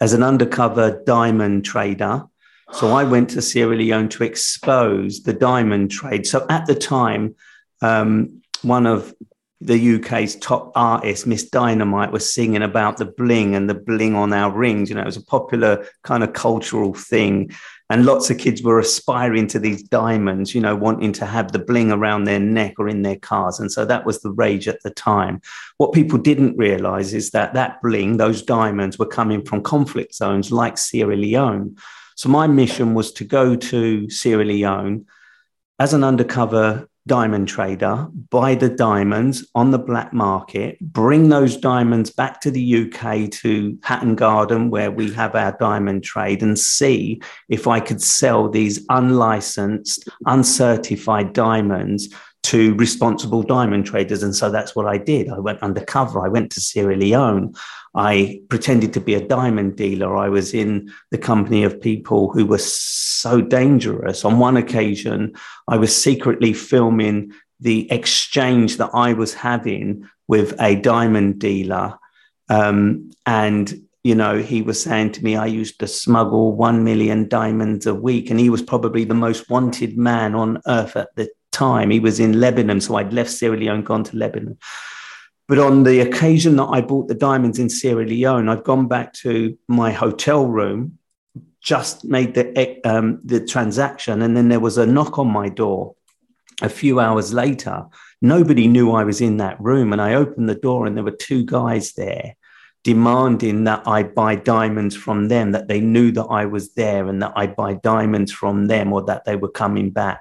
as an undercover diamond trader. So I went to Sierra Leone to expose the diamond trade. So at the time, um, one of the UK's top artists, Miss Dynamite, was singing about the bling and the bling on our rings. You know, it was a popular kind of cultural thing. And lots of kids were aspiring to these diamonds, you know, wanting to have the bling around their neck or in their cars. And so that was the rage at the time. What people didn't realize is that that bling, those diamonds, were coming from conflict zones like Sierra Leone. So my mission was to go to Sierra Leone as an undercover diamond trader, buy the diamonds on the black market, bring those diamonds back to the UK to Hatton Garden, where we have our diamond trade, and see if I could sell these unlicensed, uncertified diamonds to responsible diamond traders. And so that's what I did. I went undercover. I went to Sierra Leone. I pretended to be a diamond dealer. I was in the company of people who were so dangerous. On one occasion, I was secretly filming the exchange that I was having with a diamond dealer. Um, and, you know, he was saying to me, I used to smuggle 1 million diamonds a week. And he was probably the most wanted man on earth at the time. He was in Lebanon. So I'd left Sierra Leone, gone to Lebanon. But on the occasion that I bought the diamonds in Sierra Leone, I'd gone back to my hotel room, just made the um, the transaction, and then there was a knock on my door. A few hours later, nobody knew I was in that room, and I opened the door, and there were two guys there demanding that I buy diamonds from them, that they knew that I was there, and that I buy diamonds from them, or that they were coming back.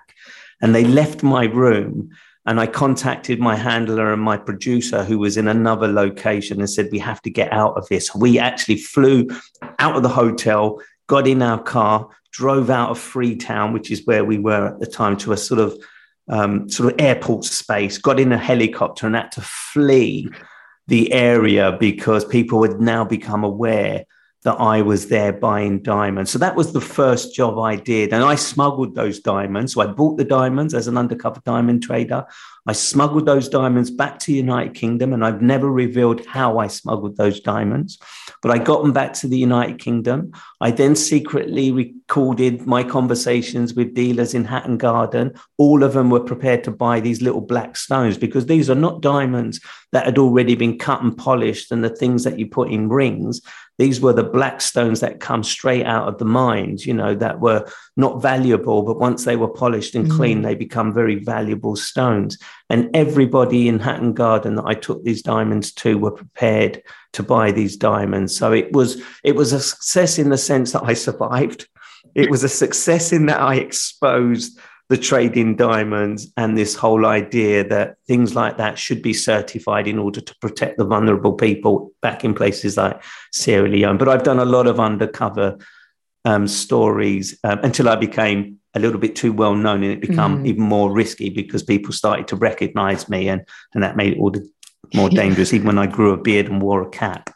And they left my room and I contacted my handler and my producer, who was in another location, and said, We have to get out of this. We actually flew out of the hotel, got in our car, drove out of Freetown, which is where we were at the time, to a sort of um, sort of airport space, got in a helicopter and had to flee the area because people had now become aware that I was there buying diamonds. So that was the first job I did. And I smuggled those diamonds. So I bought the diamonds as an undercover diamond trader. I smuggled those diamonds back to the United Kingdom. And I've never revealed how I smuggled those diamonds, but I got them back to the United Kingdom. I then secretly recorded my conversations with dealers in Hatton Garden. All of them were prepared to buy these little black stones because these are not diamonds that had already been cut and polished and the things that you put in rings. These were the black stones that come straight out of the mines, you know, that were not valuable, but once they were polished and clean, mm. they become very valuable stones. And everybody in Hatton Garden that I took these diamonds to were prepared to buy these diamonds. So it was it was a success in the sense that I survived. It was a success in that I exposed the trade in diamonds and this whole idea that things like that should be certified in order to protect the vulnerable people back in places like Sierra Leone. But I've done a lot of undercover um, stories um, until I became a little bit too well known and it become Mm. even more risky because people started to recognize me and and that made it all the more dangerous even when I grew a beard and wore a cap.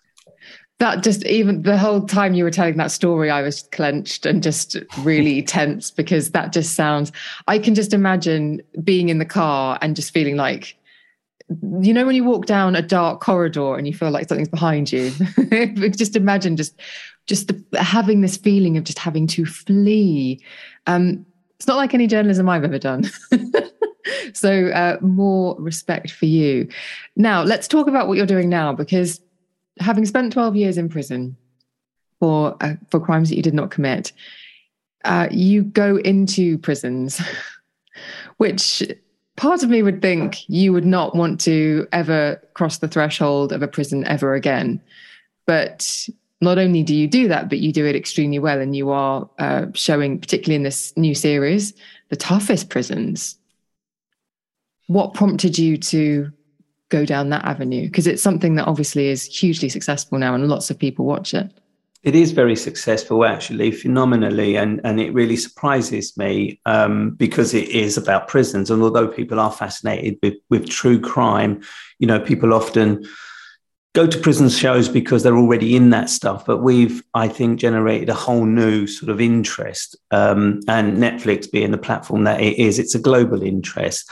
That just even the whole time you were telling that story, I was clenched and just really tense because that just sounds. I can just imagine being in the car and just feeling like, you know, when you walk down a dark corridor and you feel like something's behind you. just imagine just, just the, having this feeling of just having to flee. Um, it's not like any journalism I've ever done. so uh, more respect for you. Now let's talk about what you're doing now because having spent 12 years in prison for uh, for crimes that you did not commit uh, you go into prisons which part of me would think you would not want to ever cross the threshold of a prison ever again but not only do you do that but you do it extremely well and you are uh, showing particularly in this new series the toughest prisons. What prompted you to go down that avenue? Because it's something that obviously is hugely successful now and lots of people watch it. It is very successful, actually, phenomenally, and and it really surprises me um, because it is about prisons. And although people are fascinated with with true crime, you know, people often go to prison shows because they're already in that stuff. But we've, I think, generated a whole new sort of interest. Um, and Netflix being the platform that it is, it's a global interest.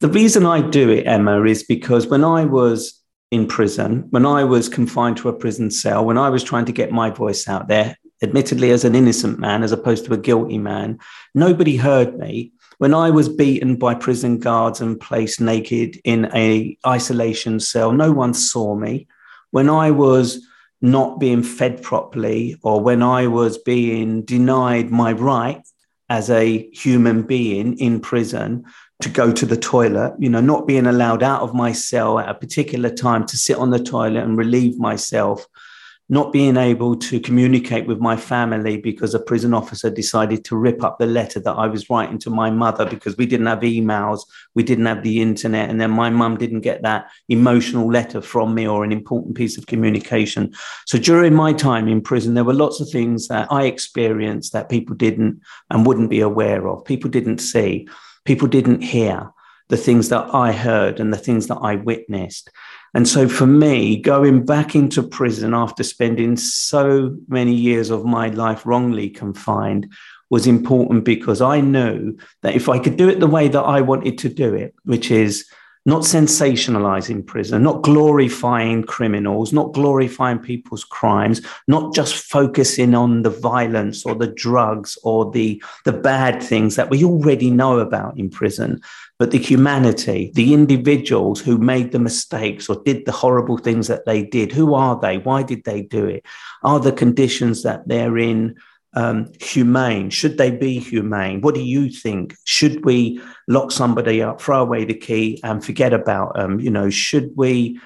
The reason I do it, Emma, is because when I was in prison, when I was confined to a prison cell, when I was trying to get my voice out there, admittedly as an innocent man as opposed to a guilty man, nobody heard me. When I was beaten by prison guards and placed naked in a isolation cell, no one saw me. When I was not being fed properly or when I was being denied my right as a human being in prison, to go to the toilet, you know, not being allowed out of my cell at a particular time to sit on the toilet and relieve myself, not being able to communicate with my family because a prison officer decided to rip up the letter that I was writing to my mother because we didn't have emails, we didn't have the internet, and then my mum didn't get that emotional letter from me or an important piece of communication. So during my time in prison, there were lots of things that I experienced that people didn't and wouldn't be aware of, people didn't see people didn't hear the things that I heard and the things that I witnessed. And so for me, going back into prison after spending so many years of my life wrongly confined was important because I knew that if I could do it the way that I wanted to do it, which is not sensationalizing prison, not glorifying criminals, not glorifying people's crimes, not just focusing on the violence or the drugs or the, the bad things that we already know about in prison, but the humanity, the individuals who made the mistakes or did the horrible things that they did. Who are they? Why did they do it? Are the conditions that they're in um, humane? Should they be humane? What do you think? Should we lock somebody up, throw away the key, and forget about them? You know, should we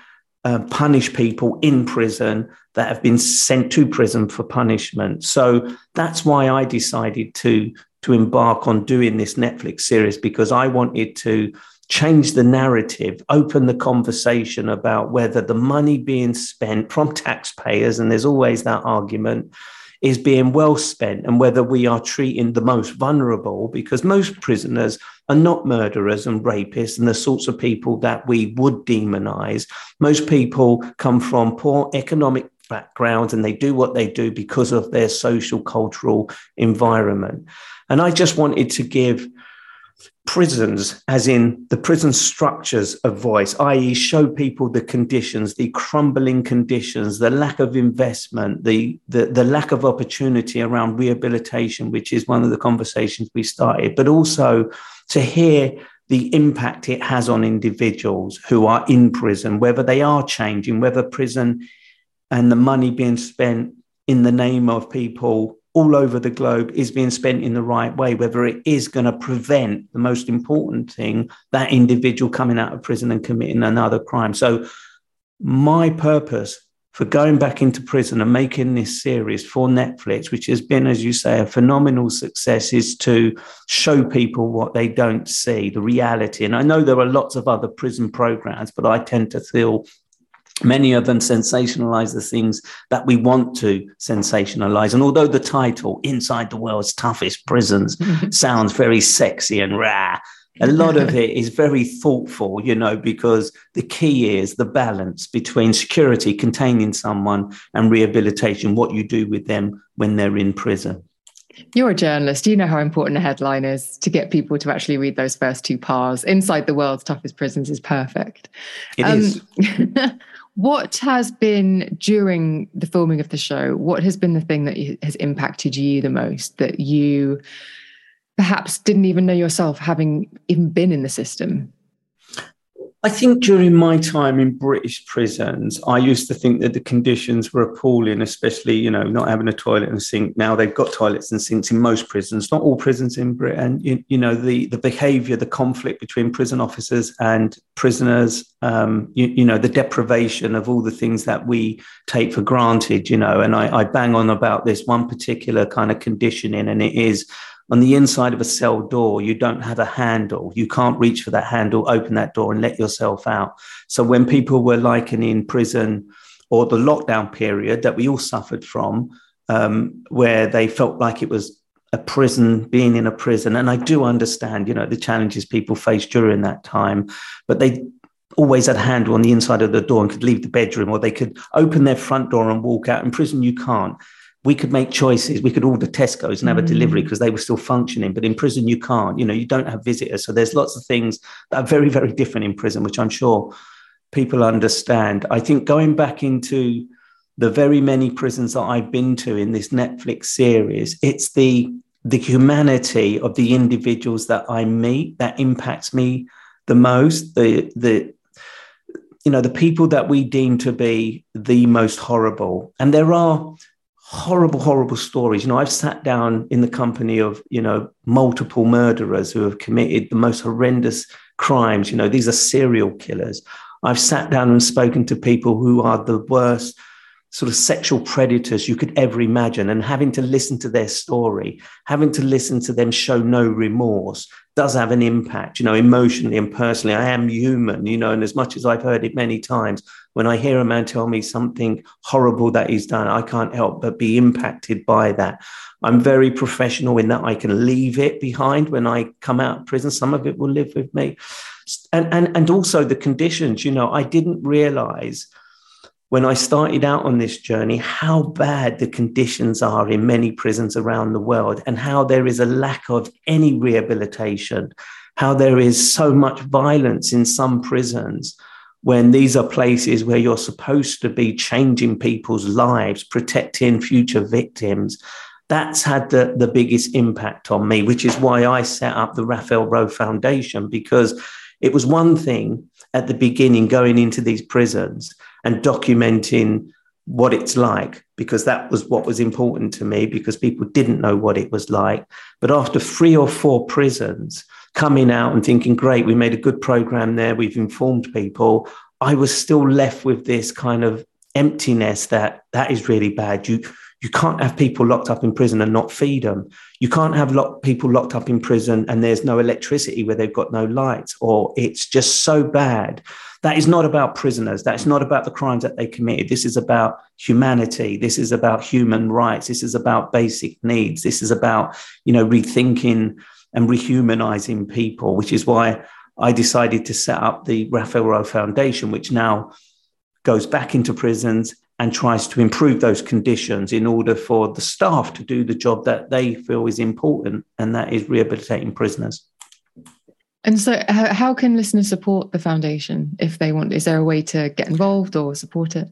uh, punish people in prison that have been sent to prison for punishment? So that's why I decided to to embark on doing this Netflix series because I wanted to change the narrative, open the conversation about whether the money being spent from taxpayers, and there's always that argument is being well spent and whether we are treating the most vulnerable because most prisoners are not murderers and rapists and the sorts of people that we would demonize. Most people come from poor economic backgrounds and they do what they do because of their social cultural environment. And I just wanted to give prisons, as in the prison structures of voice, i.e., show people the conditions, the crumbling conditions, the lack of investment, the, the, the lack of opportunity around rehabilitation, which is one of the conversations we started, but also to hear the impact it has on individuals who are in prison, whether they are changing, whether prison and the money being spent in the name of people all over the globe is being spent in the right way, whether it is going to prevent the most important thing, that individual coming out of prison and committing another crime. So, my purpose for going back into prison and making this series for Netflix, which has been, as you say, a phenomenal success, is to show people what they don't see, the reality. And I know there are lots of other prison programs, but I tend to feel Many of them sensationalize the things that we want to sensationalize. And although the title, Inside the World's Toughest Prisons, sounds very sexy and rare, a lot of it is very thoughtful, you know, because the key is the balance between security, containing someone, and rehabilitation, what you do with them when they're in prison. You're a journalist. You know how important a headline is to get people to actually read those first two parts. Inside the World's Toughest Prisons is perfect. It um, is. what has been during the filming of the show? What has been the thing that has impacted you the most that you perhaps didn't even know yourself, having even been in the system? I think during my time in British prisons, I used to think that the conditions were appalling, especially, you know, not having a toilet and a sink. Now they've got toilets and sinks in most prisons, not all prisons in Britain. You, you know, the, the behavior, the conflict between prison officers and prisoners, um, you, you, know, the deprivation of all the things that we take for granted, you know, and I, I bang on about this one particular kind of conditioning, and it is on the inside of a cell door, you don't have a handle. You can't reach for that handle, open that door, and let yourself out. So when people were like in prison or the lockdown period that we all suffered from, um, where they felt like it was a prison, being in a prison, and I do understand, you know, the challenges people faced during that time, but they always had a handle on the inside of the door and could leave the bedroom or they could open their front door and walk out. In prison, you can't we could make choices. We could order Tesco's and have a delivery because mm. they were still functioning. But in prison, you can't. You know, you don't have visitors. So there's lots of things that are very, very different in prison, which I'm sure people understand. I think going back into the very many prisons that I've been to in this Netflix series, it's the the humanity of the individuals that I meet that impacts me the most. The the you know the people that we deem to be the most horrible, and there are horrible, horrible stories. You know, I've sat down in the company of, you know, multiple murderers who have committed the most horrendous crimes. You know, these are serial killers. I've sat down and spoken to people who are the worst sort of sexual predators you could ever imagine and having to listen to their story having to listen to them show no remorse does have an impact you know emotionally and personally. I am human you know and as much as i've heard it many times when i hear a man tell me something horrible that he's done i can't help but be impacted by that. I'm very professional in that i can leave it behind when i come out of prison. Some of it will live with me. And and, and also the conditions you know i didn't realize when I started out on this journey, how bad the conditions are in many prisons around the world, and how there is a lack of any rehabilitation, how there is so much violence in some prisons when these are places where you're supposed to be changing people's lives, protecting future victims. That's had the, the biggest impact on me, which is why I set up the Raphael Rowe Foundation, because it was one thing at the beginning going into these prisons and documenting what it's like because that was what was important to me because people didn't know what it was like. But after three or four prisons, coming out and thinking, great, we made a good program there, we've informed people, I was still left with this kind of emptiness that that is really bad. You you can't have people locked up in prison and not feed them. You can't have lock, people locked up in prison and there's no electricity where they've got no lights, or it's just so bad that is not about prisoners. That's not about the crimes that they committed. This is about humanity. This is about human rights. This is about basic needs. This is about, you know, rethinking and rehumanizing people, which is why I decided to set up the Raphael Rowe Foundation, which now goes back into prisons and tries to improve those conditions in order for the staff to do the job that they feel is important, and that is rehabilitating prisoners. And so, how can listeners support the foundation if they want? Is there a way to get involved or support it?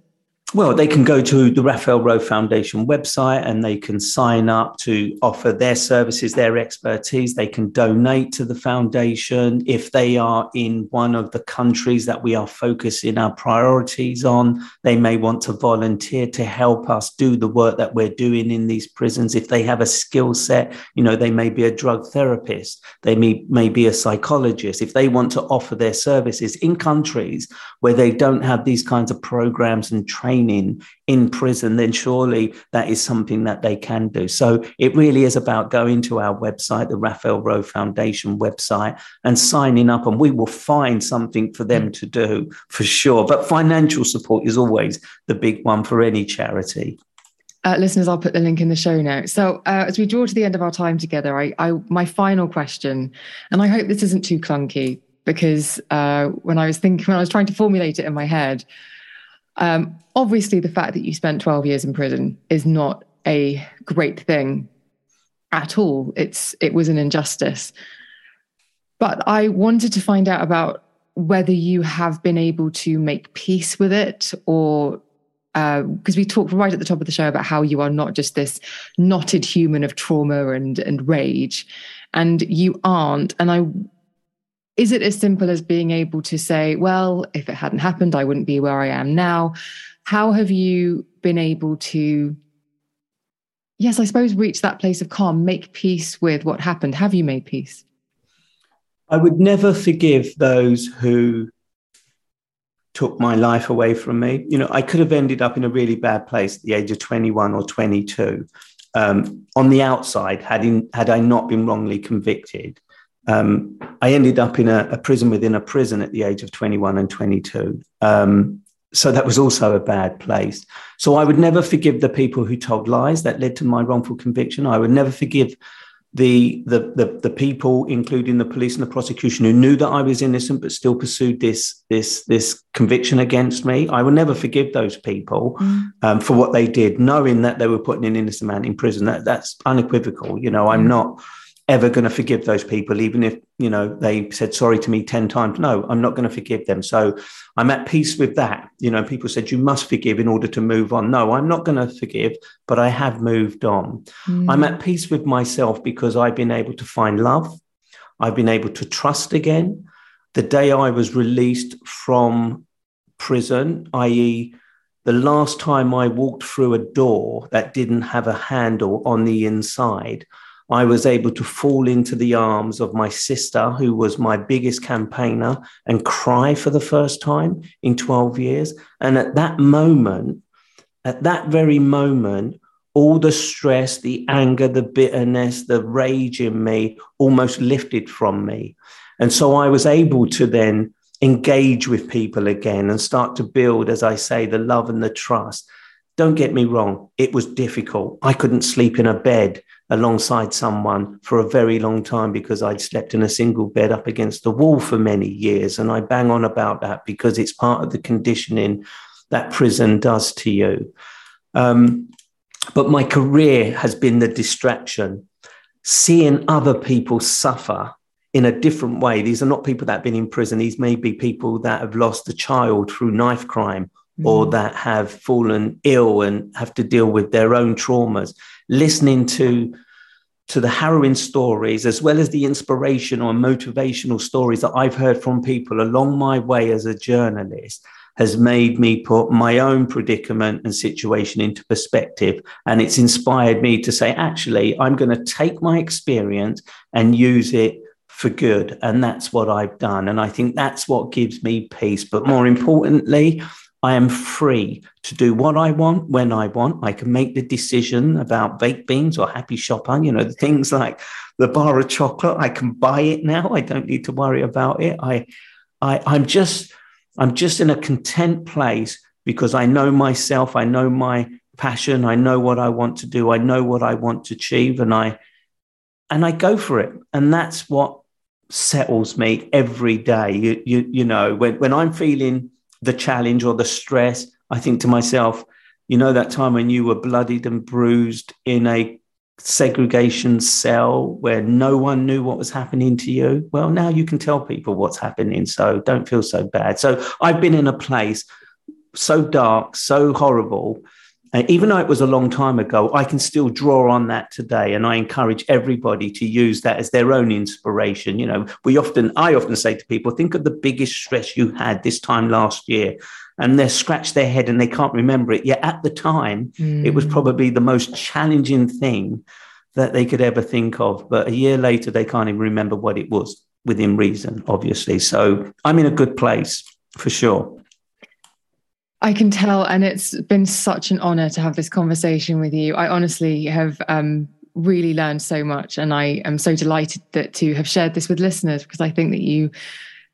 Well, they can go to the Raphael Rowe Foundation website and they can sign up to offer their services, their expertise. They can donate to the foundation if they are in one of the countries that we are focusing our priorities on. They may want to volunteer to help us do the work that we're doing in these prisons. If they have a skill set, you know, they may be a drug therapist, they may, may be a psychologist. If they want to offer their services in countries where they don't have these kinds of programs and training, training in prison, then surely that is something that they can do. So it really is about going to our website, the Raphael Rowe Foundation website, and signing up, and we will find something for them to do for sure. But financial support is always the big one for any charity. Uh, listeners, I'll put the link in the show notes. So, uh, as we draw to the end of our time together, I, I, my final question, and I hope this isn't too clunky, because uh, when I was thinking, when I was trying to formulate it in my head, um, obviously the fact that you spent 12 years in prison is not a great thing at all. It's it was an injustice. But I wanted to find out about whether you have been able to make peace with it or because uh, we talked right at the top of the show about how you are not just this knotted human of trauma and and rage and you aren't and i is it as simple as being able to say well if it hadn't happened i wouldn't be where i am now how have you been able to yes i suppose reach that place of calm make peace with what happened have you made peace i would never forgive those who took my life away from me. You know, I could have ended up in a really bad place at the age of 21 or 22 um, on the outside had, in, had I not been wrongly convicted. Um, I ended up in a, a, prison within a prison at the age of 21 and 22. Um, so that was also a bad place. So I would never forgive the people who told lies that led to my wrongful conviction. I would never forgive the, the, the, the, people, including the police and the prosecution, who knew that I was innocent but still pursued this, this, this conviction against me, I will never forgive those people mm. um, for what they did, knowing that they were putting an innocent man in prison. That, that's unequivocal. You know, I'm mm. not ever going to forgive those people, even if, you know, they said sorry to me 10 times. No, I'm not going to forgive them. So I'm at peace with that. You know, people said you must forgive in order to move on. No, I'm not going to forgive, but I have moved on. Mm. I'm at peace with myself because I've been able to find love. I've been able to trust again. The day I was released from prison, i.e., the last time I walked through a door that didn't have a handle on the inside, I was able to fall into the arms of my sister, who was my biggest campaigner, and cry for the first time in 12 years. And at that moment, at that very moment, all the stress, the anger, the bitterness, the rage in me almost lifted from me. And so I was able to then engage with people again and start to build, as I say, the love and the trust. Don't get me wrong, it was difficult. I couldn't sleep in a bed alongside someone for a very long time because I'd slept in a single bed up against the wall for many years. And I bang on about that because it's part of the conditioning that prison does to you. Um, but my career has been the distraction, seeing other people suffer in a different way. These are not people that have been in prison. These may be people that have lost a child through knife crime mm. or that have fallen ill and have to deal with their own traumas listening to to the harrowing stories as well as the inspirational and motivational stories that I've heard from people along my way as a journalist has made me put my own predicament and situation into perspective. And it's inspired me to say, actually, I'm going to take my experience and use it for good. And that's what I've done. And I think that's what gives me peace. But more importantly, I am free to do what I want when I want. I can make the decision about baked beans or happy shopper, you know, things like the bar of chocolate. I can buy it now. I don't need to worry about it. I, I I'm just I'm just in a content place because I know myself, I know my passion, I know what I want to do, I know what I want to achieve, and I and I go for it. And that's what settles me every day. You, you, you know, when, when I'm feeling the challenge or the stress, I think to myself, you know, that time when you were bloodied and bruised in a segregation cell where no one knew what was happening to you. Well, now you can tell people what's happening. So don't feel so bad. So I've been in a place so dark, so horrible and even though it was a long time ago, I can still draw on that today. And I encourage everybody to use that as their own inspiration. You know, we often, I often say to people, think of the biggest stress you had this time last year. And they scratch their head and they can't remember it. Yet at the time, mm. it was mm. probably the most challenging thing that they could ever think of. But a year later, they can't even remember what it was within reason, obviously. So I'm in a good place for sure. I can tell, and it's been such an honor to have this conversation with you. I honestly have um, really learned so much, and I am so delighted that to have shared this with listeners because I think that you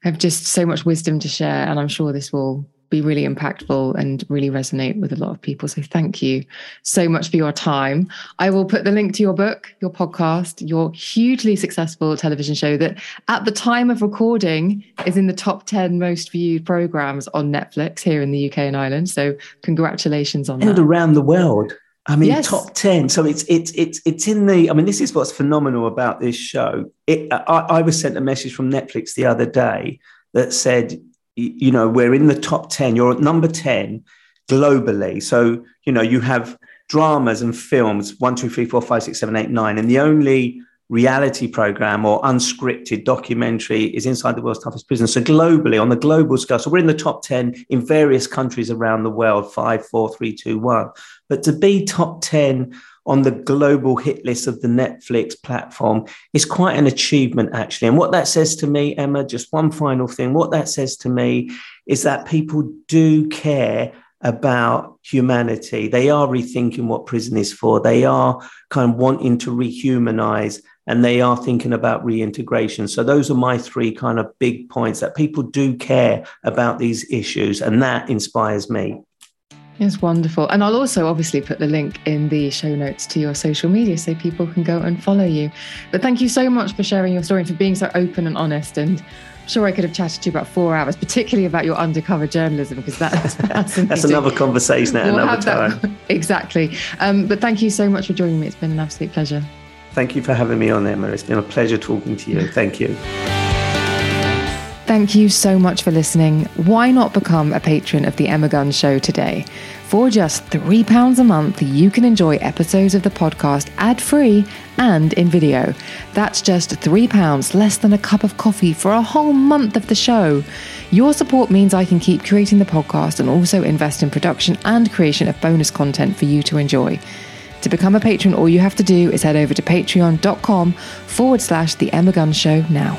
have just so much wisdom to share, and I'm sure this will be really impactful and really resonate with a lot of people. So thank you so much for your time. I will put the link to your book, your podcast, your hugely successful television show that at the time of recording is in the top 10 most viewed programs on Netflix here in the UK and Ireland. So congratulations on and that. And around the world. I mean, Yes. top ten. So it's it's it's it's in the. I mean, this is what's phenomenal about this show. It, I, I was sent a message from Netflix the other day that said, you know, we're in the top ten. You're at number ten globally. So you know, you have dramas and films one, two, three, four, five, six, seven, eight, nine, and the only reality program or unscripted documentary is inside the world's toughest prison so globally on the global scale so we're in the top 10 in various countries around the world five four three two one but to be top 10 on the global hit list of the Netflix platform is quite an achievement, actually. And what that says to me, Emma, just one final thing, what that says to me is that people do care about humanity. They are rethinking what prison is for. They are kind of wanting to rehumanize and they are thinking about reintegration. So those are my three kind of big points that people do care about these issues. And that inspires me. It's wonderful. And I'll also obviously put the link in the show notes to your social media so people can go and follow you. But thank you so much for sharing your story and for being so open and honest. And I'm sure I could have chatted to you about four hours, particularly about your undercover journalism, because that's fascinating. That's another conversation at We'll another time. that- exactly. Um, but thank you so much for joining me. It's been an absolute pleasure. Thank you for having me on, Emma. It's been a pleasure talking to you. Thank you. Thank you so much for listening. Why not become a patron of The Emma Guns Show today? For just £3 a month, you can enjoy episodes of the podcast ad free and in video. That's just £3, less than a cup of coffee for a whole month of the show. Your support means I can keep creating the podcast and also invest in production and creation of bonus content for you to enjoy. To become a patron, all you have to do is head over to patreon.com forward slash The Emma Guns Show now.